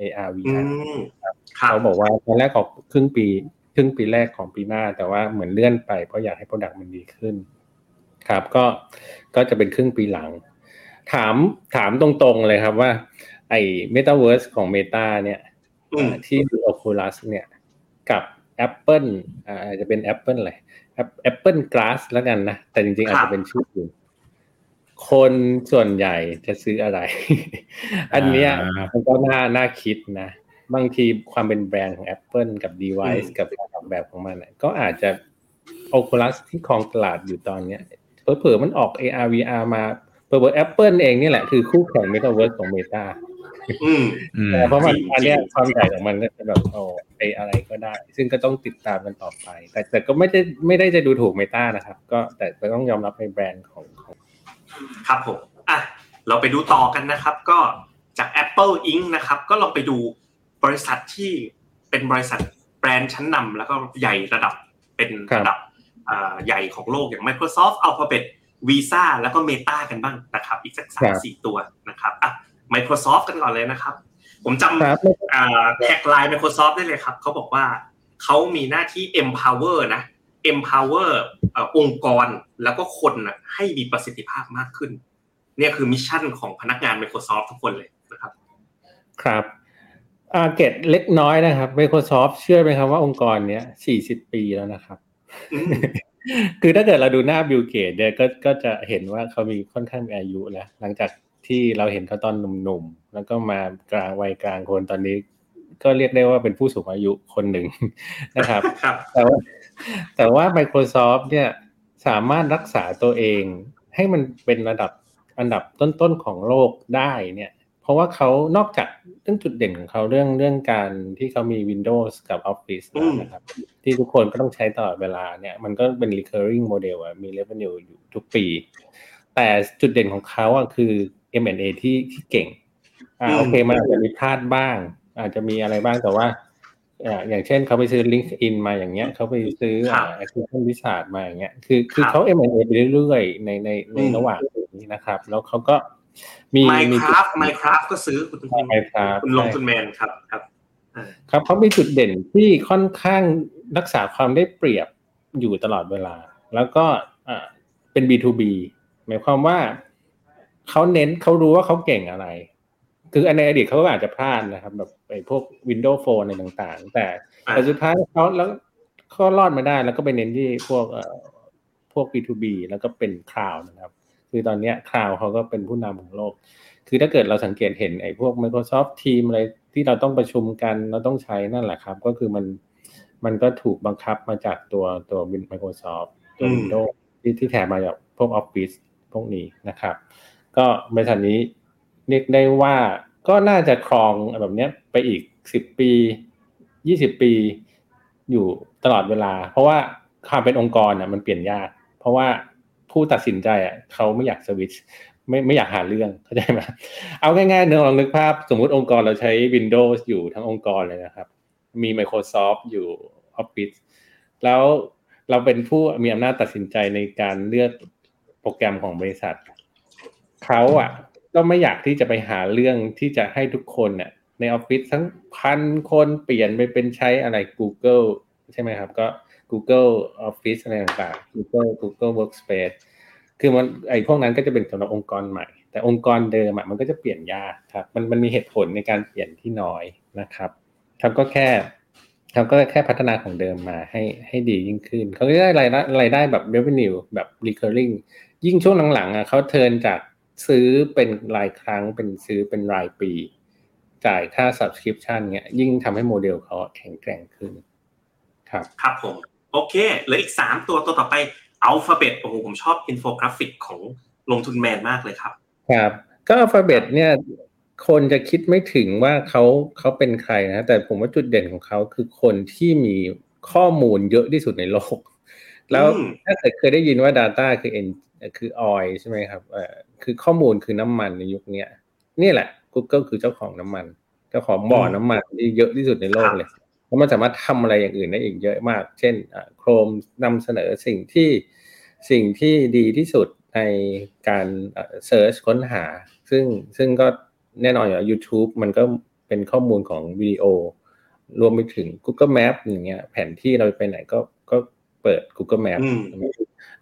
AR อื VR มครับเขาบอกว่าตอนแรกออกครึ่งปีครึ่งปีแรกของปีหน้า แต่ว่าเหมือนเลื่อนไปเพราะอยากให้ Product มันดีขึ้น ครับ ก็ก็จะเป็นครึ่งปีหลัง ถามถามตรงๆเลยครับว่า ไอ้ Metaverse ของ Meta เนี่ยอืมที่ดู Oculus เนี่ย กับ Apple อ่าอาจจะเป็น Apple อะไร App- Apple Glass แล้วกันนะ แต่จริงๆ อาจจะเป็นชื่ออื่นคนส่วนใหญ่จะซื้ออะไร อันเนี้ยอ่ามัมันก็น่าน่าคิดนะ บางทีความเป็นแบรนด์ของ Apple กับ device กับการออกแบบของมันน่ะก็อาจจะ Oculus ที่ครองตลาดอยู่ตอนเนี้ยเผลอๆมันออก AR VR มา เผลอๆ Apple เองนี่แหละคือคู่แข่ง Metaverse ของ Meta อืมอืมเพราะมันจริงๆอันเนี้ยความใหญ่ของมันก็จะแบบโอ้ไปอะไรก็ได้ ซึ่งก็ต้องติดตามกันต่อไป แต่แต่ก็ไม่ได้ไม่ได้จะดูถูกเมตานะครับ ก็แต่แต่ต้องยอมรับในแบรนด์ของของครับผมอะเราไปดูต่อกันนะครับ ก็จาก Apple Inc. นะครับ ก็ลองไปดูบริษัทที่เป็นบริษัทแบรนด์ชั้นนำแล้วก็ใหญ่ระดับเป็นระดับอ่าใหญ่ของโลกอย่าง Microsoft Alphabet Visa แล้วก็ Meta กันบ้างนะครับ อีกสักสามสี่ตัวนะครับอะ Microsoft กันก่อนเลยนะครับ ผมจำครับอ่าแท็กไลน์ Microsoft ได้เลยครับ เขาบอกว่าเขามีหน้าที่ empower นะ empower เอ่อองค์กรแล้วก็คนนะให้มีประสิทธิภาพมากขึ้น เนี่ยคือ mission ของพนักงาน Microsoft ทุกคนเลยนะครับ ครับอาเกร็ดเล็กน้อยนะครับ Microsoft เชื่อไหมครับว่าองค์กรเนี้ยสี่สิบปีแล้วนะครับอืม คือถ้าเกิดเราดูหน้าบิลเกตส์เนี่ยก็ก็จะเห็นว่าเขามีค่อนข้างมีอายุแล้วหลังจากที่เราเห็นเขาตอนหนุ่มๆแล้วก็มากลางวัยกลางคนตอนนี้ก็เรียกได้ว่าเป็นผู้สูงอายุคนหนึ่งนะครับครับแต่ว่าแต่ว่า Microsoft เนี่ยสามารถรักษาตัวเองให้มันเป็นระดับอันดับต้นๆของโลกได้เนี่ยผ เพราะว่าเขานอกจากเรื่องจุดเด่นของเขาเรื่องเรื่องการที่เขามี Windows กับ Office นะครับ ที่ทุกคนก็ต้องใช้ตลอดเวลาเนี่ย มันก็เป็น recurring model อะมี revenue อยู่ทุกปี แต่จุดเด่นของเขาอะคือ M&A ที่ที่เก่งอ่าโอเคมันอาจจะมีพลาดบ้าง อาจจะมีอะไรบ้างแต่ว่าอย่างเช่นเขาไปซื้อ LinkedIn มาอย่างเงี้ยเขาไปซื้อ Acquisition Wizard มาอย่างเงี้ยคือคือเขา M&A ไปเรื่อยๆในในในระหว่างนี้นะครับ แล้วเขาก็ มี Minecraft Minecraft ก็ซื้อคุณ Minecraft คุณลงทุนแมนครับครับครับเขามีจุดเด่นที่ค่อนข้างรักษาความได้เปรียบอยู่ตลอดเวลา แล้วก็เป็น B2B หมายความว่าเขาเน้นเขารู้ว่าเขาเก่งอะไร คือในอดีตเขาก็อาจจะพลาดนะครับ แบบไอ้พวก Windows Phone อะไรต่างๆ แต่แต่สุดท้ายเขาแล้วเขารอดมาได้แล้วก็ไปเน้นที่พวกเอ่อพวก B2B แล้วก็เป็นคลาวนะครับ คือตอนนี้คลาวเขาก็เป็นผู้นำของโลก คือถ้าเกิดเราสังเกตเห็นไอ้พวก Microsoft Team อะไรที่เราต้องประชุมกันเราต้องใช้นั่นแหละครับ ก็คือมันมันก็ถูกบังคับมาจากตัวตัว Microsoft ตัว Windows ที่ที่แถมมาจากพวก Office พวกนี้นะครับ ก็บริษัทนี้เรียกได้ว่าก็น่าจะครองแบบนี้ไปอีกสิบปียี่สิบปีอยู่ตลอดเวลา เพราะว่าความเป็นองค์กรอะมันเปลี่ยนยาก เพราะว่า ผู้ตัดสินใจอะเขาไม่อยากสวิตช์ไม่ไม่อยากหาเรื่องเข้าใจไหมเอาง่ายๆเนื้อลองนึกภาพ สมมุติองค์กรเราใช้ Windows อยู่ทั้งองค์กรเลยนะครับ มี Microsoft อยู่ Office แล้วเราเป็นผู้มีอำนาจตัดสินใจในการเลือกโปรแกรมของบริษัทเขาอะ ก็ไม่อยากที่จะไปหาเรื่องที่จะให้ทุกคนเนี่ยในออฟฟิศทั้งพันคนเปลี่ยนไปเป็นใช้อะไร Google ใช่ไหมครับ ก็ Google Office อะไรต่างๆ Google Google Workspace คือมันไอพวกนั้นก็จะเป็นสำหรับองค์กรใหม่ แต่องค์กรเดิมมันก็จะเปลี่ยนยากครับมันมันมีเหตุผลในการเปลี่ยนที่น้อยนะครับครับก็แค่เขาก็แค่พัฒนาของเดิมมาให้ให้ดียิ่งขึ้น เขาก็ได้รายได้รายได้แบบ revenue แบบ recurring ยิ่งช่วงหลังๆอะเขา turn จากซื้อเป็นรายครั้งเป็นซื้อเป็นรายปี จ่ายค่า subscription เงี้ยยิ่งทำให้โมเดลเขาแข็งแกร่งขึ้น ครับ ครับผม โอเคเหลืออีกสามตัวตัวต่อไปอัลฟาเบตโอ้โหผมชอบอินโฟกราฟิกของลงทุนแมนมากเลยครับ ครับ ก็อัลฟาเบตเนี่ยคนจะคิดไม่ถึงว่าเขาเขาเป็นใครนะ แต่ผมว่าจุดเด่นของเขาคือคนที่มีข้อมูลเยอะที่สุดในโลก แล้วถ้าเกิดเคยได้ยินว่า Data คือ N คือ oil ใช่ไหมครับเอ่อคือข้อมูลคือน้ำมันในยุคนี้นี่แหละ Google คือเจ้าของน้ำมัน เจ้าของบ่อน้ำมันที่เยอะที่สุดในโลกเลย แล้วมันสามารถทำอะไรอย่างอื่นได้อีกเยอะมาก เช่นโครมนำเสนอสิ่งที่สิ่งที่ดีที่สุดในการเซิร์ชค้นหา ซึ่งซึ่งก็แน่นอนอยู่ YouTube มันก็เป็นข้อมูลของวิดีโอ รวมไปถึง Google Map อย่างเงี้ย แผนที่เราไปไหนก็ก็เปิด Google Map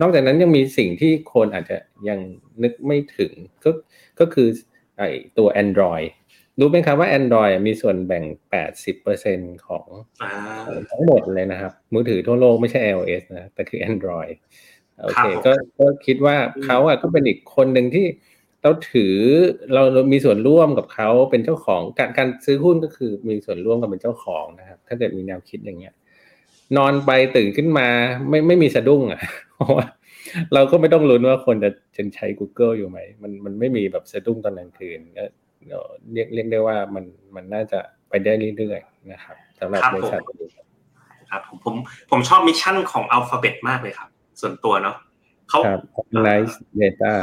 นอกจากนั้นยังมีสิ่งที่คนอาจจะยังนึกไม่ถึง ก็ก็คือไอตัว Android รู้ไหมครับว่า Android มีส่วนแบ่ง 80%ของทั้งหมดเลยนะครับ มือถือทั่วโลกไม่ใช่ iOS นะ แต่คือ Android โอเคก็ก็คิดว่าเขาอะก็เป็นอีกคนหนึ่งที่เราถือเรามีส่วนร่วมกับเขาเป็นเจ้าของการการซื้อหุ้นก็คือมีส่วนร่วมกับเป็นเจ้าของนะครับ ถ้าเกิดมีแนวคิดอย่างเงี้ย นอนไปตื่นขึ้นมาไม่ไม่มีสะดุ้งอะเพราะว่าเราก็ไม่ต้องลุ้นว่าคนจะจะใช้ Google อยู่ไหม มันมันไม่มีแบบสะดุ้งตอนกลางคืน เรียกเรียกได้ว่ามันมันน่าจะไปได้เรื่อยๆนะครับสำหรับบริษัทครับผมผมผมชอบ mission ของอัลฟาเบตมากเลยครับ ส่วนตัวเนาะเขา analyze data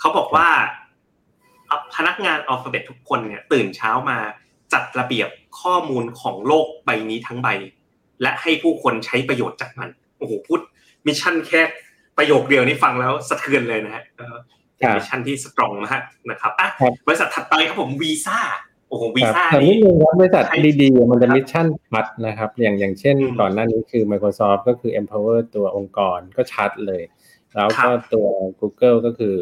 เขาบอกว่าพนักงานอัลฟาเบตทุกคนเนี่ย ตื่นเช้ามาจัดระเบียบข้อมูลของโลกใบนี้ทั้งใบ และให้ผู้คนใช้ประโยชน์จากมัน โอ้โหพูด mission แค่ประโยคเดียวนี้ฟังแล้วสะเทือนเลยนะฮะเป็น mission ที่ strong มากนะครับอะบริษัทถัดไปครับผมวีซ่าโอ้โหวีซ่านี่นึงครับบริษัทดีๆมันจะ mission ชัดนะครับ อย่างอย่างเช่นก่อนหน้านี้คือ Microsoft ก็คือ empower ตัวองค์กรก็ชัดเลย แล้วก็ตัว Google ก็คือ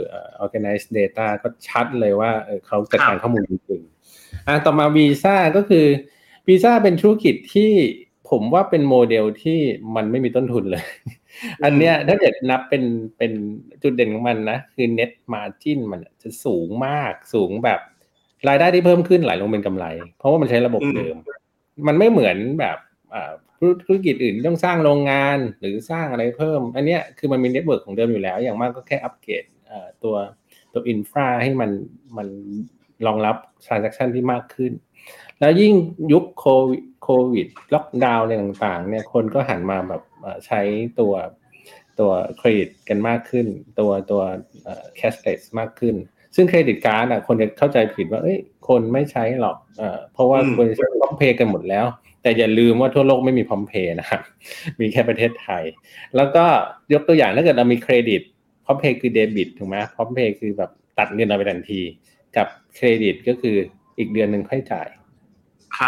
organize data ก็ชัดเลยว่าเขาจัดการข้อมูลจริงๆอะต่อมาวีซ่าก็คือวีซ่าเป็นธุรกิจที่ผมว่าเป็นโมเดลที่มันไม่มีต้นทุนเลย อันเนี้ยถ้าเกิดนับเป็นเป็นจุดเด่นของมันนะ คือ net margin มันจะสูงมากสูงแบบ รายได้ที่เพิ่มขึ้นไหลลงเป็นกำไร เพราะว่ามันใช้ระบบเดิม มันไม่เหมือนแบบธุรกิจอื่นต้องสร้างโรงงานหรือสร้างอะไรเพิ่ม อันเนี้ยคือมันมีเน็ตเวิร์กของเดิมอยู่แล้ว อย่างมากก็แค่อัปเกรดตัวตัว infra ให้มันมันรองรับ transaction ที่มากขึ้น แล้วยิ่งยุคโควิดโควิดล็อกดาวน์อะไรต่างๆเนี่ยคนก็หันมาแบบ ใช้ตัวตัวเครดิตกันมากขึ้น ตัวตัว cashless มากขึ้น ซึ่งเครดิตการ์ดอะคนจะเข้าใจผิดว่าเอ้ยคนไม่ใช้หรอกเอ่อเพราะว่าบริษัทพร้อมเพย์กันหมดแล้ว แต่อย่าลืมว่าทั่วโลกไม่มีพร้อมเพย์นะครับมีแค่ประเทศไทย แล้วก็ยกตัวอย่างถ้าเกิดเรามีเครดิตพร้อมเพย์คือเดบิตถูกไหมพร้อมเพย์คือแบบตัดเงินเราไปทันที กับเครดิตก็คืออีกเดือนหนึ่งค่อยจ่าย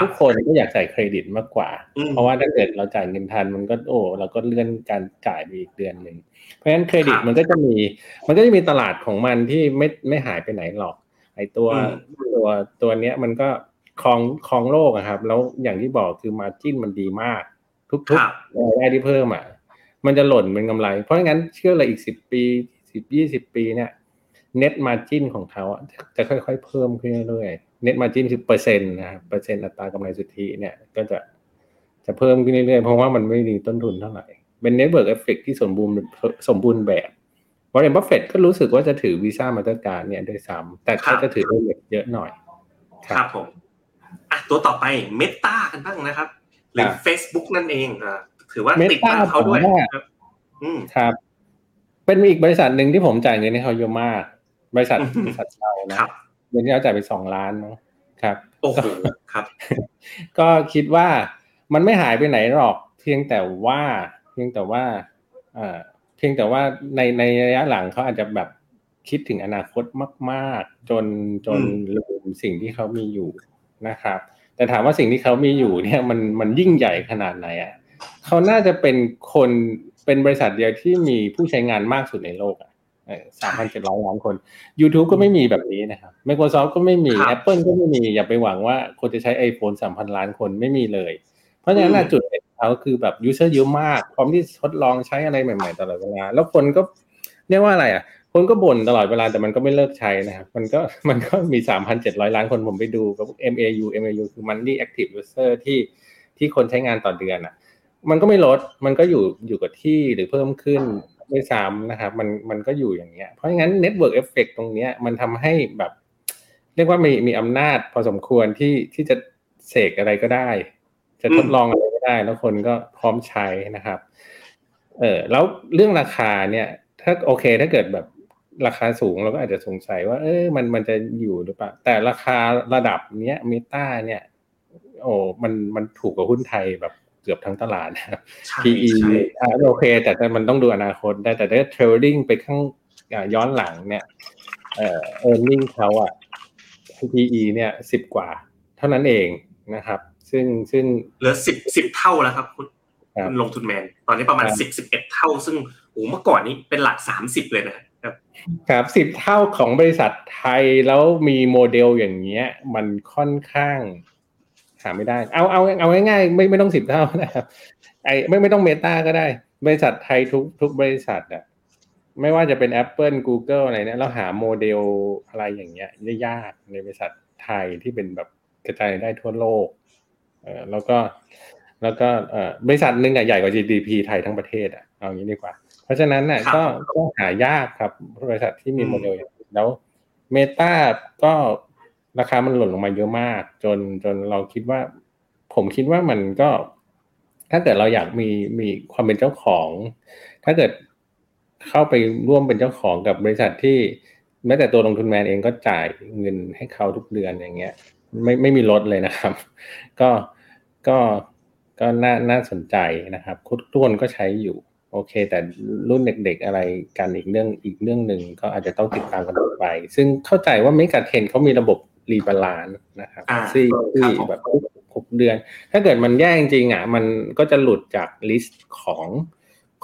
ทุกคนก็อยากจ่ายเครดิตมากกว่า เพราะว่าถ้าเกิดเราจ่ายเงินทันมันก็โอ้เราก็เลื่อนการจ่ายไปอีกเดือนหนึ่งเพราะฉะนั้นเครดิตมันก็จะมี มันก็จะมีตลาดของมันที่ไม่ไม่หายไปไหนหรอก ไอตัวตัวตัวเนี้ยมันก็คลองคลองโลกอะครับ แล้วอย่างที่บอกคือมาจิ้นมันดีมาก ทุกๆรายได้ที่เพิ่มอะมันจะหล่นเป็นกำไร เพราะงั้นเชื่อเลยอีกสิบปีสิบยี่สิบปีเนี่ย net margin ของเขาจะค่อยๆเพิ่มขึ้นเรื่อยๆ net margin คือเปอร์เซ็นต์นะเปอร์เซ็นต์อัตรากำไรสุทธิเนี่ยก็จะจะเพิ่มขึ้นเรื่อยๆ เพราะว่ามันไม่มีต้นทุนเท่าไหร่ เป็น network effect ที่สมบูรณ์สมบูรณ์แบบวอร์เรนบัฟเฟตก็รู้สึกว่าจะถือ Visa Mastercard เนี่ยด้วยซ้ำแต่เขาจะถือเล็กเยอะหน่อย ครับผมอะตัวต่อไปเมตากันบ้างนะครับ หรือ Facebook นั่นเองอ่าถือว่าติดตามเขาด้วยอืมครับ เป็นอีกบริษัทหนึ่งที่ผมจ่ายเงินให้เขาเยอะมาก บริษัทบริษัทเรานะ เดือนที่เราจ่ายไปสองล้านเนาะครับโอ้โหครับ ก็คิดว่ามันไม่หายไปไหนหรอก เพียงแต่ว่าพียงแต่ว่าเพียงแต่ว่าในในระยะหลังเขาอาจจะแบบคิดถึงอนาคตมาก ๆ จนจนลืมสิ่งที่เขามีอยู่นะครับ แต่ถามว่าสิ่งที่เขามีอยู่เนี่ยมันมันยิ่งใหญ่ขนาดไหนอะเขาน่าจะเป็นคนเป็นบริษัทเดียวที่มีผู้ใช้งานมากสุดในโลกอะ สามพันเจ็ดร้อยล้านคน YouTube ก็ไม่มีแบบนี้นะครับ Microsoft ก็ไม่มี Apple ก็ไม่มี อย่าไปหวังว่าคนจะใช้ iPhone สามพันล้านคนไม่มีเลย เพราะฉะนั้นจุดเด่นเขาคือแบบยูเซอร์เยอะมาก พร้อมที่ทดลองใช้อะไรใหม่ๆตลอดเวลา แล้วคนก็เรียกว่าอะไรอะ คนก็บ่นตลอดเวลาแต่มันก็ไม่เลิกใช้นะครับ มันก็มันก็มีสามพันเจ็ดร้อยล้านคนผมไปดูกับ MAU MAU คือ Monthly Active User ที่ที่คนใช้งานต่อเดือนอะ มันก็ไม่ลด มันก็อยู่อยู่กับที่หรือเพิ่มขึ้น ไม่ซ้ำนะครับ มันมันก็อยู่อย่างเงี้ยเพราะงั้น Network Effect ตรงเนี้ยมันทำให้แบบ เรียกว่ามีมีอำนาจพอสมควรที่ที่จะเสกอะไรก็ได้ จะทดลองอะไรก็ได้ แล้วคนก็พร้อมใช้นะครับ เออแล้วเรื่องราคาเนี่ย ถ้าโอเคถ้าเกิดแบบราคาสูงเราก็อาจจะสงสัยว่า เออมันมันจะอยู่หรือเปล่า แต่ราคาระดับเนี้ยเมตาเนี่ย โอ้มันมันถูกกว่าหุ้นไทยแบบ กือบทั้งตลาดนะครับ PE อ่าโอเค แต่มันต้องดูอนาคตได้แต่ถ้าเทรดดิ้งไปข้างย้อนหลังเนี่ยเอ่อ earning เขาอะ PE เนี่ยสิบกว่า เท่านั้นเองนะครับ ซึ่งซึ่งเหลือสิบสิบเท่าแล้วครับคุณคุณลงทุนแมน ตอนนี้ประมาณสิบสิบเอ็ดเท่า ซึ่งโอ้เมื่อก่อนนี้เป็นหลักสามสิบเลยนะครับครับสิบเท่าของบริษัทไทยแล้วมีโมเดลอย่างเงี้ย มันค่อนข้าง หาไม่ได้ เอาเอาเอาง่ายๆไม่ไม่ต้องสิบเท่านะครับ ไอไม่ไม่ต้องเมตาก็ได้ บริษัทไทยทุกทุกบริษัทอะไม่ว่าจะเป็น Apple Google อะไรเนี่ยเราหาโมเดลอะไรอย่างเงี้ยยากในบริษัทไทยที่เป็นแบบกระจายได้ทั่วโลกแล้วก็แล้วก็บริษัทหนึ่งใหญ่กว่า GDP ไทยทั้งประเทศอะเอางี้ดีกว่า เพราะฉะนั้นน่ะก็ก็หายากครับบริษัทที่มีโมเดลอย่างนี้แล้วเมตาก็ ราคามันหล่นลงมาเยอะมาก จนจนเราคิดว่า ผมคิดว่ามันก็ ถ้าเกิดเราอยากมีมีความเป็นเจ้าของ ถ้าเกิดเข้าไปร่วมเป็นเจ้าของกับบริษัทที่แม้แต่ตัวลงทุนแมนเองก็จ่ายเงินให้เขาทุกเดือนอย่างเงี้ย ไม่ไม่มีลดเลยนะครับ ก็ก็ก็น่าน่าสนใจนะครับทุกคนก็ใช้อยู่ โอเค แต่รุ่นเด็กๆอะไรกันอีกเรื่องอีกเรื่องหนึ่งก็อาจจะต้องติดตามกันต่อไป ซึ่งเข้าใจว่า MEGA10 เขามีระบบ rebalance นะครับที่ที่แบบหกเดือน ถ้าเกิดมันแย่จริงอะมันก็จะหลุดจาก list ของ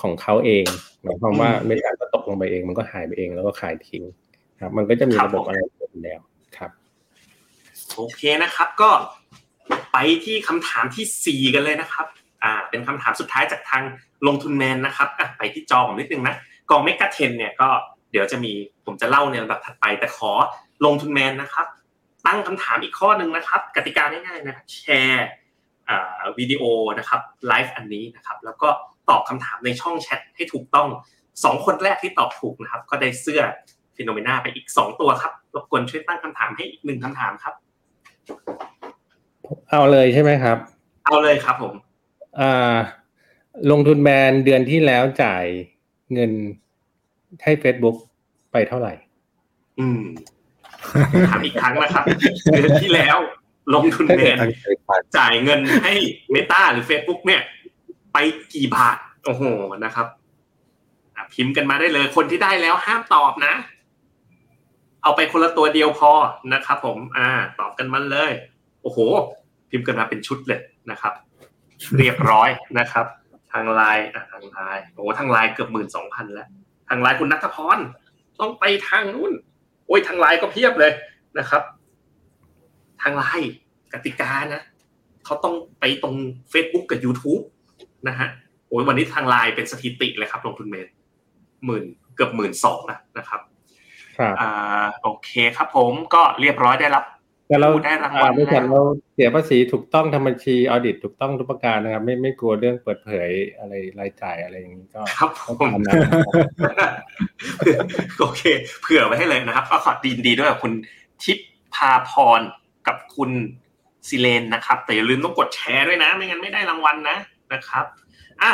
ของเขาเองหมายความว่าเมกาก็ตกลงไปเอง มันก็หายไปเองแล้วก็ขายทิ้งครับ มันก็จะมีระบบอะไรอยู่แล้วครับ โอเคนะครับ ก็ไปที่คำถามที่สี่กันเลยนะครับ อ่า เป็นคำถามสุดท้ายจากทางลงทุนแมนนะครับอะไปที่จอผมนิดนึงนะกองเมกะเทนเนี่ยก็เดี๋ยวจะมีผมจะเล่าในลำดับถัดไปแต่ขอลงทุนแมนนะครับ ตั้งคำถามอีกข้อหนึ่งนะครับ กติกาง่ายๆนะครับแชร์วิดีโอนะครับไลฟ์อันนี้นะครับ แล้วก็ตอบคำถามในช่องแชทให้ถูกต้องสองคนแรกที่ตอบถูกนะครับ ก็ได้เสื้อ FINNOMENA ไปอีกสองตัวครับรบกวนช่วยตั้งคำถามให้อีกหนึ่งคำถามครับ เอาเลยใช่ไหมครับ เอาเลยครับผมอ่าลงทุนแบรนด์เดือนที่แล้วจ่ายเงินให้ Facebook ไปเท่าไหร่ อืม ถามอีกครั้งนะครับเดือนที่แล้วลงทุนแบรนจ่ายเงินให้เมตาหรือ Facebook เนี่ย ไปกี่บาท โอ้โหนะครับพิมพ์กันมาได้เลย คนที่ได้แล้วห้ามตอบนะ เอาไปคนละตัวเดียวพอนะครับผม อ่า ตอบกันมาเลย โอ้โห พิมพ์กันมาเป็นชุดเลยนะครับ เรียบร้อยนะครับ ทางไลน์ทางไลน์โอ้ทางไลน์เกือบหมื่นสองพันแล้ว ทางไลน์คุณนัทพรต้องไปทางนู้น โอ้ยทางไลน์ก็เพียบเลยนะครับ ทางไลน์กติกานะเขาต้องไปตรง Facebook กับ YouTube นะฮะโอ้ยวันนี้ทางไลน์เป็นสถิติเลยครับลงทุนเมนหมื่นเกือบหมื่นสองนะครับครับอ่าโอเคครับผมก็เรียบร้อยได้รับ แต่เราได้รางวัลอ่บริษัทแล้วเราเสียภาษีถูกต้องทำบัญชีออดิตถูกต้องทุกประการนะครับ ไม่ไม่กลัวเรื่องเปิดเผยอะไรรายจ่ายอะไรอย่างนี้ก็ครับผต้องมตามนั้นนะครับโอเค เผื่อไว้ให้เลยนะครับก็ขอดีนดีด้วยกับคุณทิพพาพรกับคุณซิเลนนะครับ แต่อย่าลืมต้องกดแชร์ด้วยนะ ไม่งั้นไม่ได้รางวัลนะนะครับอะ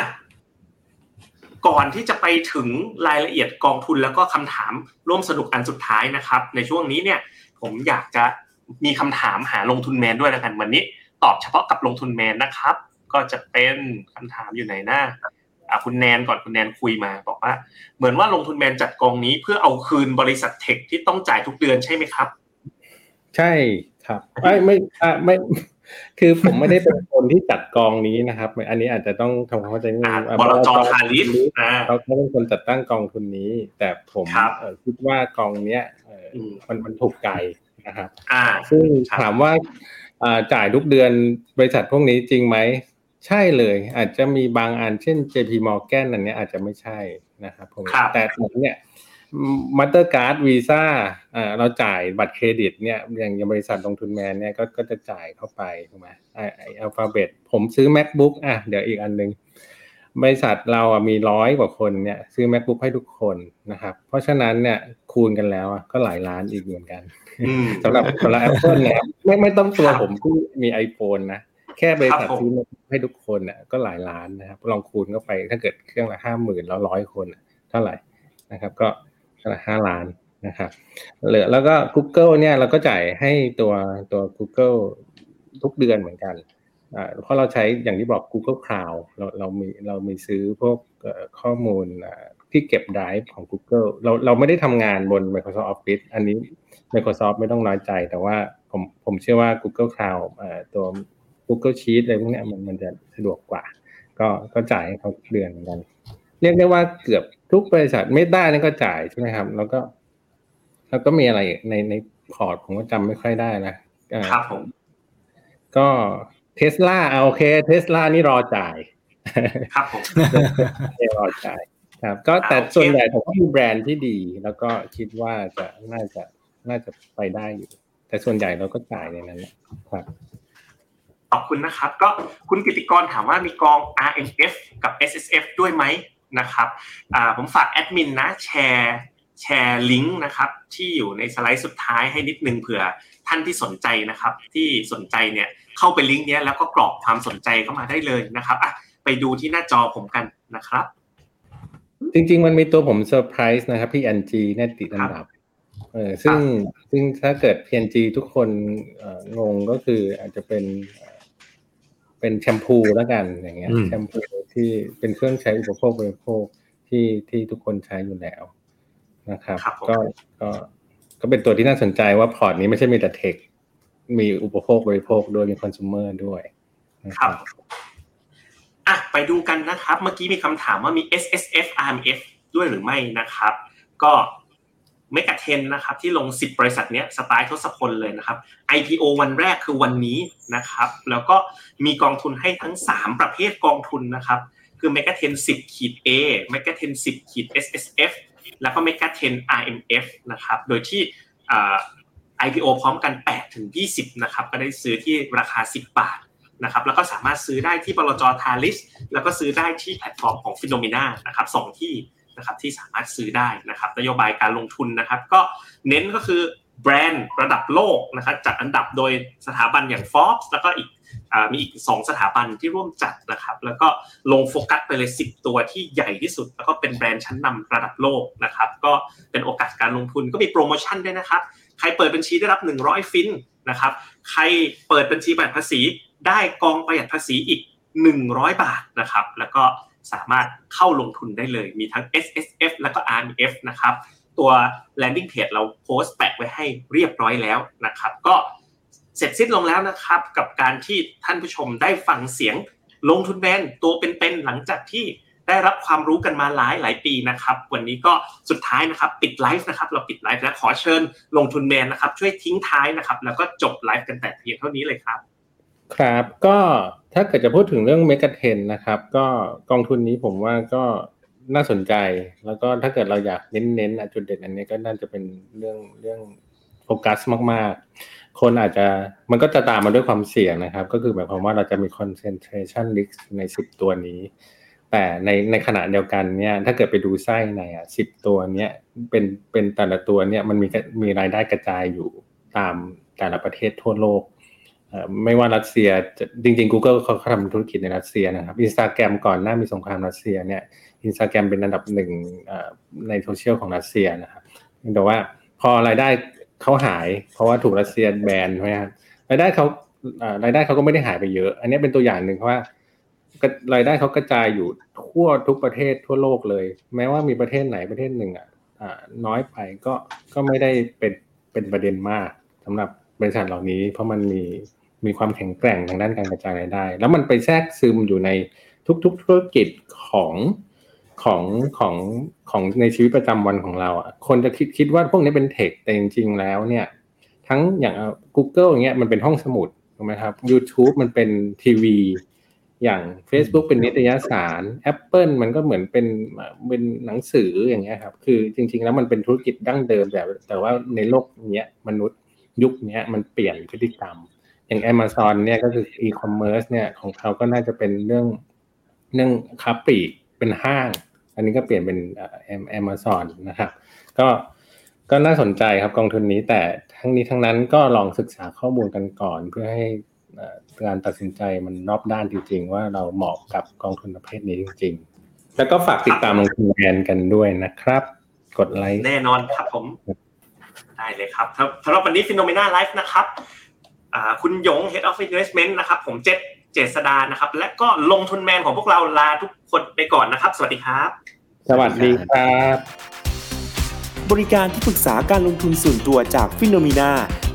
ก่อนที่จะไปถึงรายละเอียดกองทุนแล้วก็คำถามร่วมสนุกอันสุดท้ายนะครับ ในช่วงนี้เนี่ย ผมอยากจะ มีคำถามหาลงทุนแมนด้วยแล้วกันวันนี้ตอบเฉพาะกับลงทุนแมนนะครับ ก็จะเป็นคำถามอยู่ไหนหน้าอะคุณแนนก่อนคุณแนนคุยมา บอกว่า เหมือนว่าลงทุนแมนจัดกองนี้เพื่อเอาคืนบริษัทเทคที่ต้องจ่ายทุกเดือนใช่ไหมครับ ใช่ครับไม่ไม่อะไม่คือผมไม่ได้เป็นคนที่จัดกองนี้นะครับ อันนี้อาจจะต้องทำความเข้าใจนิดนึอ่างอะบลจทาริสอ่าเขาเขาเป็นคนจัดตั้งกองทุนนี้ แต่ผมครับเอ่อคิดว่ากองเนี้ยเอ่ออมมันมันถูกใจ นะครับอ่าซึ่งครับถามว่าอ่าจ่ายทุกเดือนบริษัทพวกนี้จริงไหม ใช่เลย อาจจะมีบางอันเช่น JP Morgan อันเนี้ยอาจจะไม่ใช่นะครับผมครับแต่ผมเนี่ย Mastercard Visa อ่าเราจ่ายบัตรเครดิตเนี่ยอย่างอย่างบริษัทลงทุนแมนเนี่ยก็ก็จะจ่ายเข้าไปถูกไหมไอ Alphabet ผมซื้อ macbook อะเดี๋ยวอีกอันหนึ่ง บริษัทเราอะมีร้อยกว่าคนเนี่ยซื้อ macbook ให้ทุกคนนะครับ เพราะฉะนั้นเนี่ยคูณกันแล้วอะก็หลายล้านอีกเหมือนกันอืมสำหรับสำหรับ Apple เนี่ยไม่ไม่ต้องตัวครับผมที่มี iPhone นะ แค่บริษัทครับผมซื้อให้ทุกคนน่ะก็หลายล้านนะครับ ลองคูณเข้าไปถ้าเกิดเครื่องละห้าหมื่นแล้วร้อยคนน่ะเท่าไหร่นะครับ ก็เท่าไหร่ห้าล้านนะครับเหลือแล้วก็ Google เนี่ยเราก็จ่ายให้ตัวตัว Google ทุกเดือนเหมือนกันอ่า เพราะเราใช้อย่างที่บอก Google Cloud เราเรามีเรามีซื้อพวกเอ่อข้อมูลอ่าที่เก็บ Drive ของ Google เราเราไม่ได้ทำงานบน Microsoft Office อันนี้ Microsoft ไม่ต้องน้อยใจ แต่ว่าผมผมเชื่อว่า Google Cloud เอ่อตัว Google Sheet อะไรพวกเนี้ยมันมันจะสะดวกกว่า ก็ก็จ่ายให้เขาทุกเดือนเหมือนกัน เรียกได้ว่าเกือบทุกบริษัทไม่ได้นี่ก็จ่ายใช่ไหมครับ แล้วก็ แล้วก็มีอะไรอีกในในพอร์ตผมก็จำไม่ค่อยได้นะอ่าครับผม ก็ เทสลาเอาโอเคเทสลานี่รอจ่าย ครับผมไม่รอจ่ายครับ ก็แต่อ่าโอเคส่วนใหญ่ผมก็มีแบรนด์ที่ดี แล้วก็คิดว่าจะน่าจะน่าจะไปได้อยู่ แต่ส่วนใหญ่เราก็จ่ายในนั้นแหละครับขอบคุณนะครับ ก็คุณกิติกรถามว่ามีกอง RMF กับ SSF ด้วยไหมนะครับอ่าผมฝากแอดมินนะแชร์แชร์ลิงก์นะครับที่อยู่ในสไลด์สุดท้ายให้นิดนึงเผื่อท่านที่สนใจนะครับ ที่สนใจเนี่ย เข้าไปลิงก์เนี้ยแล้วก็กรอกความสนใจเข้ามาได้เลยนะครับอะไปดูที่หน้าจอผมกันนะครับ จริง ๆ มันมีตัวผมเซอร์ไพรส์นะครับพี่ NG เนี่ยติดอันดับเออซึ่งซึ่งถ้าเกิด PNG ทุกคนเอ่องงก็คืออาจจะเป็นเอ่อเป็นแชมพูแล้วกันอย่างเงี้ยอืมแชมพูที่เป็นเครื่องใช้อุปโภคบริโภคที่ที่ทุกคนใช้อยู่แล้วนะครับครับผมก็ก็ก็เป็นตัวที่น่าสนใจว่าพอร์ตนี้ไม่ใช่มีแต่เทค มีอุปโภคบริโภคด้วยมีคอน sumer ด้วยครับอะไปดูกันนะครับ เมื่อกี้มีคำถามว่ามี S S F R M F ด้วยหรือไม่นะครับ ก็เมกะเทนนะครับ ที่ลง 10 บริษัทเนี้ยสไตล์ทศพลเลยนะครับ IPO วันแรกคือวันนี้นะครับ แล้วก็มีกองทุนให้ทั้ง 3 ประเภทกองทุนนะครับ คือเมกะเทน10ขีด A เมกะเทน10ขีด S S F แล้วก็ MEGA 10 RMF นะครับ โดยที่ IPO พร้อมกัน8ถึง20นะครับก็ได้ซื้อที่ราคา 10 บาทนะครับแล้วก็สามารถซื้อได้ที่บลจ. Talis แล้วก็ซื้อได้ที่แพลตฟอร์มของ FINNOMENA นะครับสที่นะครับที่สามารถซื้อได้นะครับนโยบายการลงทุนนะครับ ก็เน้นก็คือแบรนด์ระดับโลกนะครับจัดอันดับโดยสถาบันอย่าง Forbes แล้วก็อีกมีอีก 2 สถาบันที่ร่วมจัดนะครับ แล้วก็ลงโฟกัสไปเลย 10 ตัวที่ใหญ่ที่สุด แล้วก็เป็นแบรนด์ชั้นนำระดับโลกนะครับ ก็เป็นโอกาสการลงทุนก็มีโปรโมชั่นด้วยนะครับ ใครเปิดบัญชีได้รับ 100 ฟินนะครับ ใครเปิดบัญชีประหยัดภาษี ได้กองประหยัดภาษีอีก 100 บาทนะครับ แล้วก็สามารถเข้าลงทุนได้เลย มีทั้ง S S F แล้วก็ R M F นะครับ ตัว landing page เราโพสต์แปะไว้ให้เรียบร้อยแล้วนะครับ ก็เสร็จสิ้นลงแล้วนะครับ กับการที่ท่านผู้ชมได้ฟังเสียงลงทุนแบนตัวเป็นๆหลังจากที่ ได้รับความรู้กันมาหลายหลายปีนะครับ วันนี้ก็สุดท้ายนะครับ ปิดไลฟ์นะครับ เราปิดไลฟ์แล้วขอเชิญลงทุนแมนนะครับ ช่วยทิ้งท้ายนะครับ แล้วก็จบไลฟ์กันแต่เพียงเท่านี้เลยครับ ครับก็ถ้าเกิดจะพูดถึงเรื่องเมกะเทนนะครับ ก็กองทุนนี้ผมว่าก็น่าสนใจ แล้วก็ถ้าเกิดเราอยากเน้นๆจุดเด่นอันนี้ก็น่าจะเป็นเรื่องเรื่องโฟกัสมากๆ คนอาจจะมันก็จะตามมาด้วยความเสี่ยงนะครับ ก็คือหมายความว่าเราจะมี concentration risk ในสิบตัวนี้ แต่ในในขณะเดียวกันเนี่ย ถ้าเกิดไปดูไส้ในอะสิบตัวเนี้ยเป็นเป็นแต่ละตัวเนี่ยมันมีมีรายได้กระจายอยู่ตามแต่ละประเทศทั่วโลกไม่ว่ารัสเซียจริงๆ Google เขาทำธุรกิจในรัสเซียนะครับอินสตาแกรมก่อนหน้ามีสงครามรัสเซียเนี่ยอินสตาแกรมเป็นอันดับหนึ่งในโซเชียลของรัสเซียนะครับแต่ว่าพอรายได้เขาหาย เพราะว่าถูกรัสเซียแบนใช่ไหมครับรายได้เขารายได้เขาก็ไม่ได้หายไปเยอะ อันนี้เป็นตัวอย่างหนึ่งเพราะว่า รายได้เขากระจายอยู่ทั่วทุกประเทศทั่วโลกเลย แม้ว่ามีประเทศไหนประเทศหนึ่งอะน้อยไปก็ก็ไม่ได้เป็นเป็นประเด็นมากสำหรับบริษัทเหล่านี้ เพราะมันมีมีความแข็งแกร่งทางด้านการกระจายรายได้ แล้วมันไปแทรกซึมอยู่ในทุกๆธุรกิจของของของของในชีวิตประจำวันของเราอะคนจะคิดคิดว่าพวกนี้เป็นเทคแต่จริงๆแล้วเนี่ย ทั้งอย่าง Google อย่างเงี้ยมันเป็นห้องสมุดถูกไหมครับ YouTube มันเป็นทีวี อย่าง Facebook เป็นนิตยสาร Apple มันก็เหมือนเป็นเป็นหนังสืออย่างเงี้ยครับ คือจริง ๆ แล้วมันเป็นธุรกิจดั้งเดิม แต่แต่ว่าในโลกเนี้ยมนุษย์ยุคนี้มันเปลี่ยนพฤติกรรม อย่าง Amazon เนี่ยก็คือ e-commerce เนี่ยของเขาก็น่าจะเป็นเรื่องเรื่องค้าปลีกเป็นห้าง อันนี้ก็เปลี่ยนเป็นแอมซอนนะครับ ก็ก็น่าสนใจครับกองทุนนี้แต่ทั้งนี้ทั้งนั้นก็ลองศึกษาข้อมูลกันก่อนเพื่อให้ การตัดสินใจมันรอบด้านจริง ๆ ว่าเราเหมาะกับกองทุนประเภทนี้จริง ๆ แล้วก็ฝากติดตามลงทุนแมนกันด้วยนะครับ กดไลค์แน่นอนครับผม ได้เลยครับสำหรับวันนี้ FINNOMENA LIVE นะครับคุณหยง Head of Investment นะครับ ผมเจษเจษดานะครับ และก็ลงทุนแมนของพวกเราลาทุกคนไปก่อนนะครับ สวัสดีครับ สวัสดีครับ บริการที่ปรึกษาการลงทุนส่วนตัวจาก FINNOMENA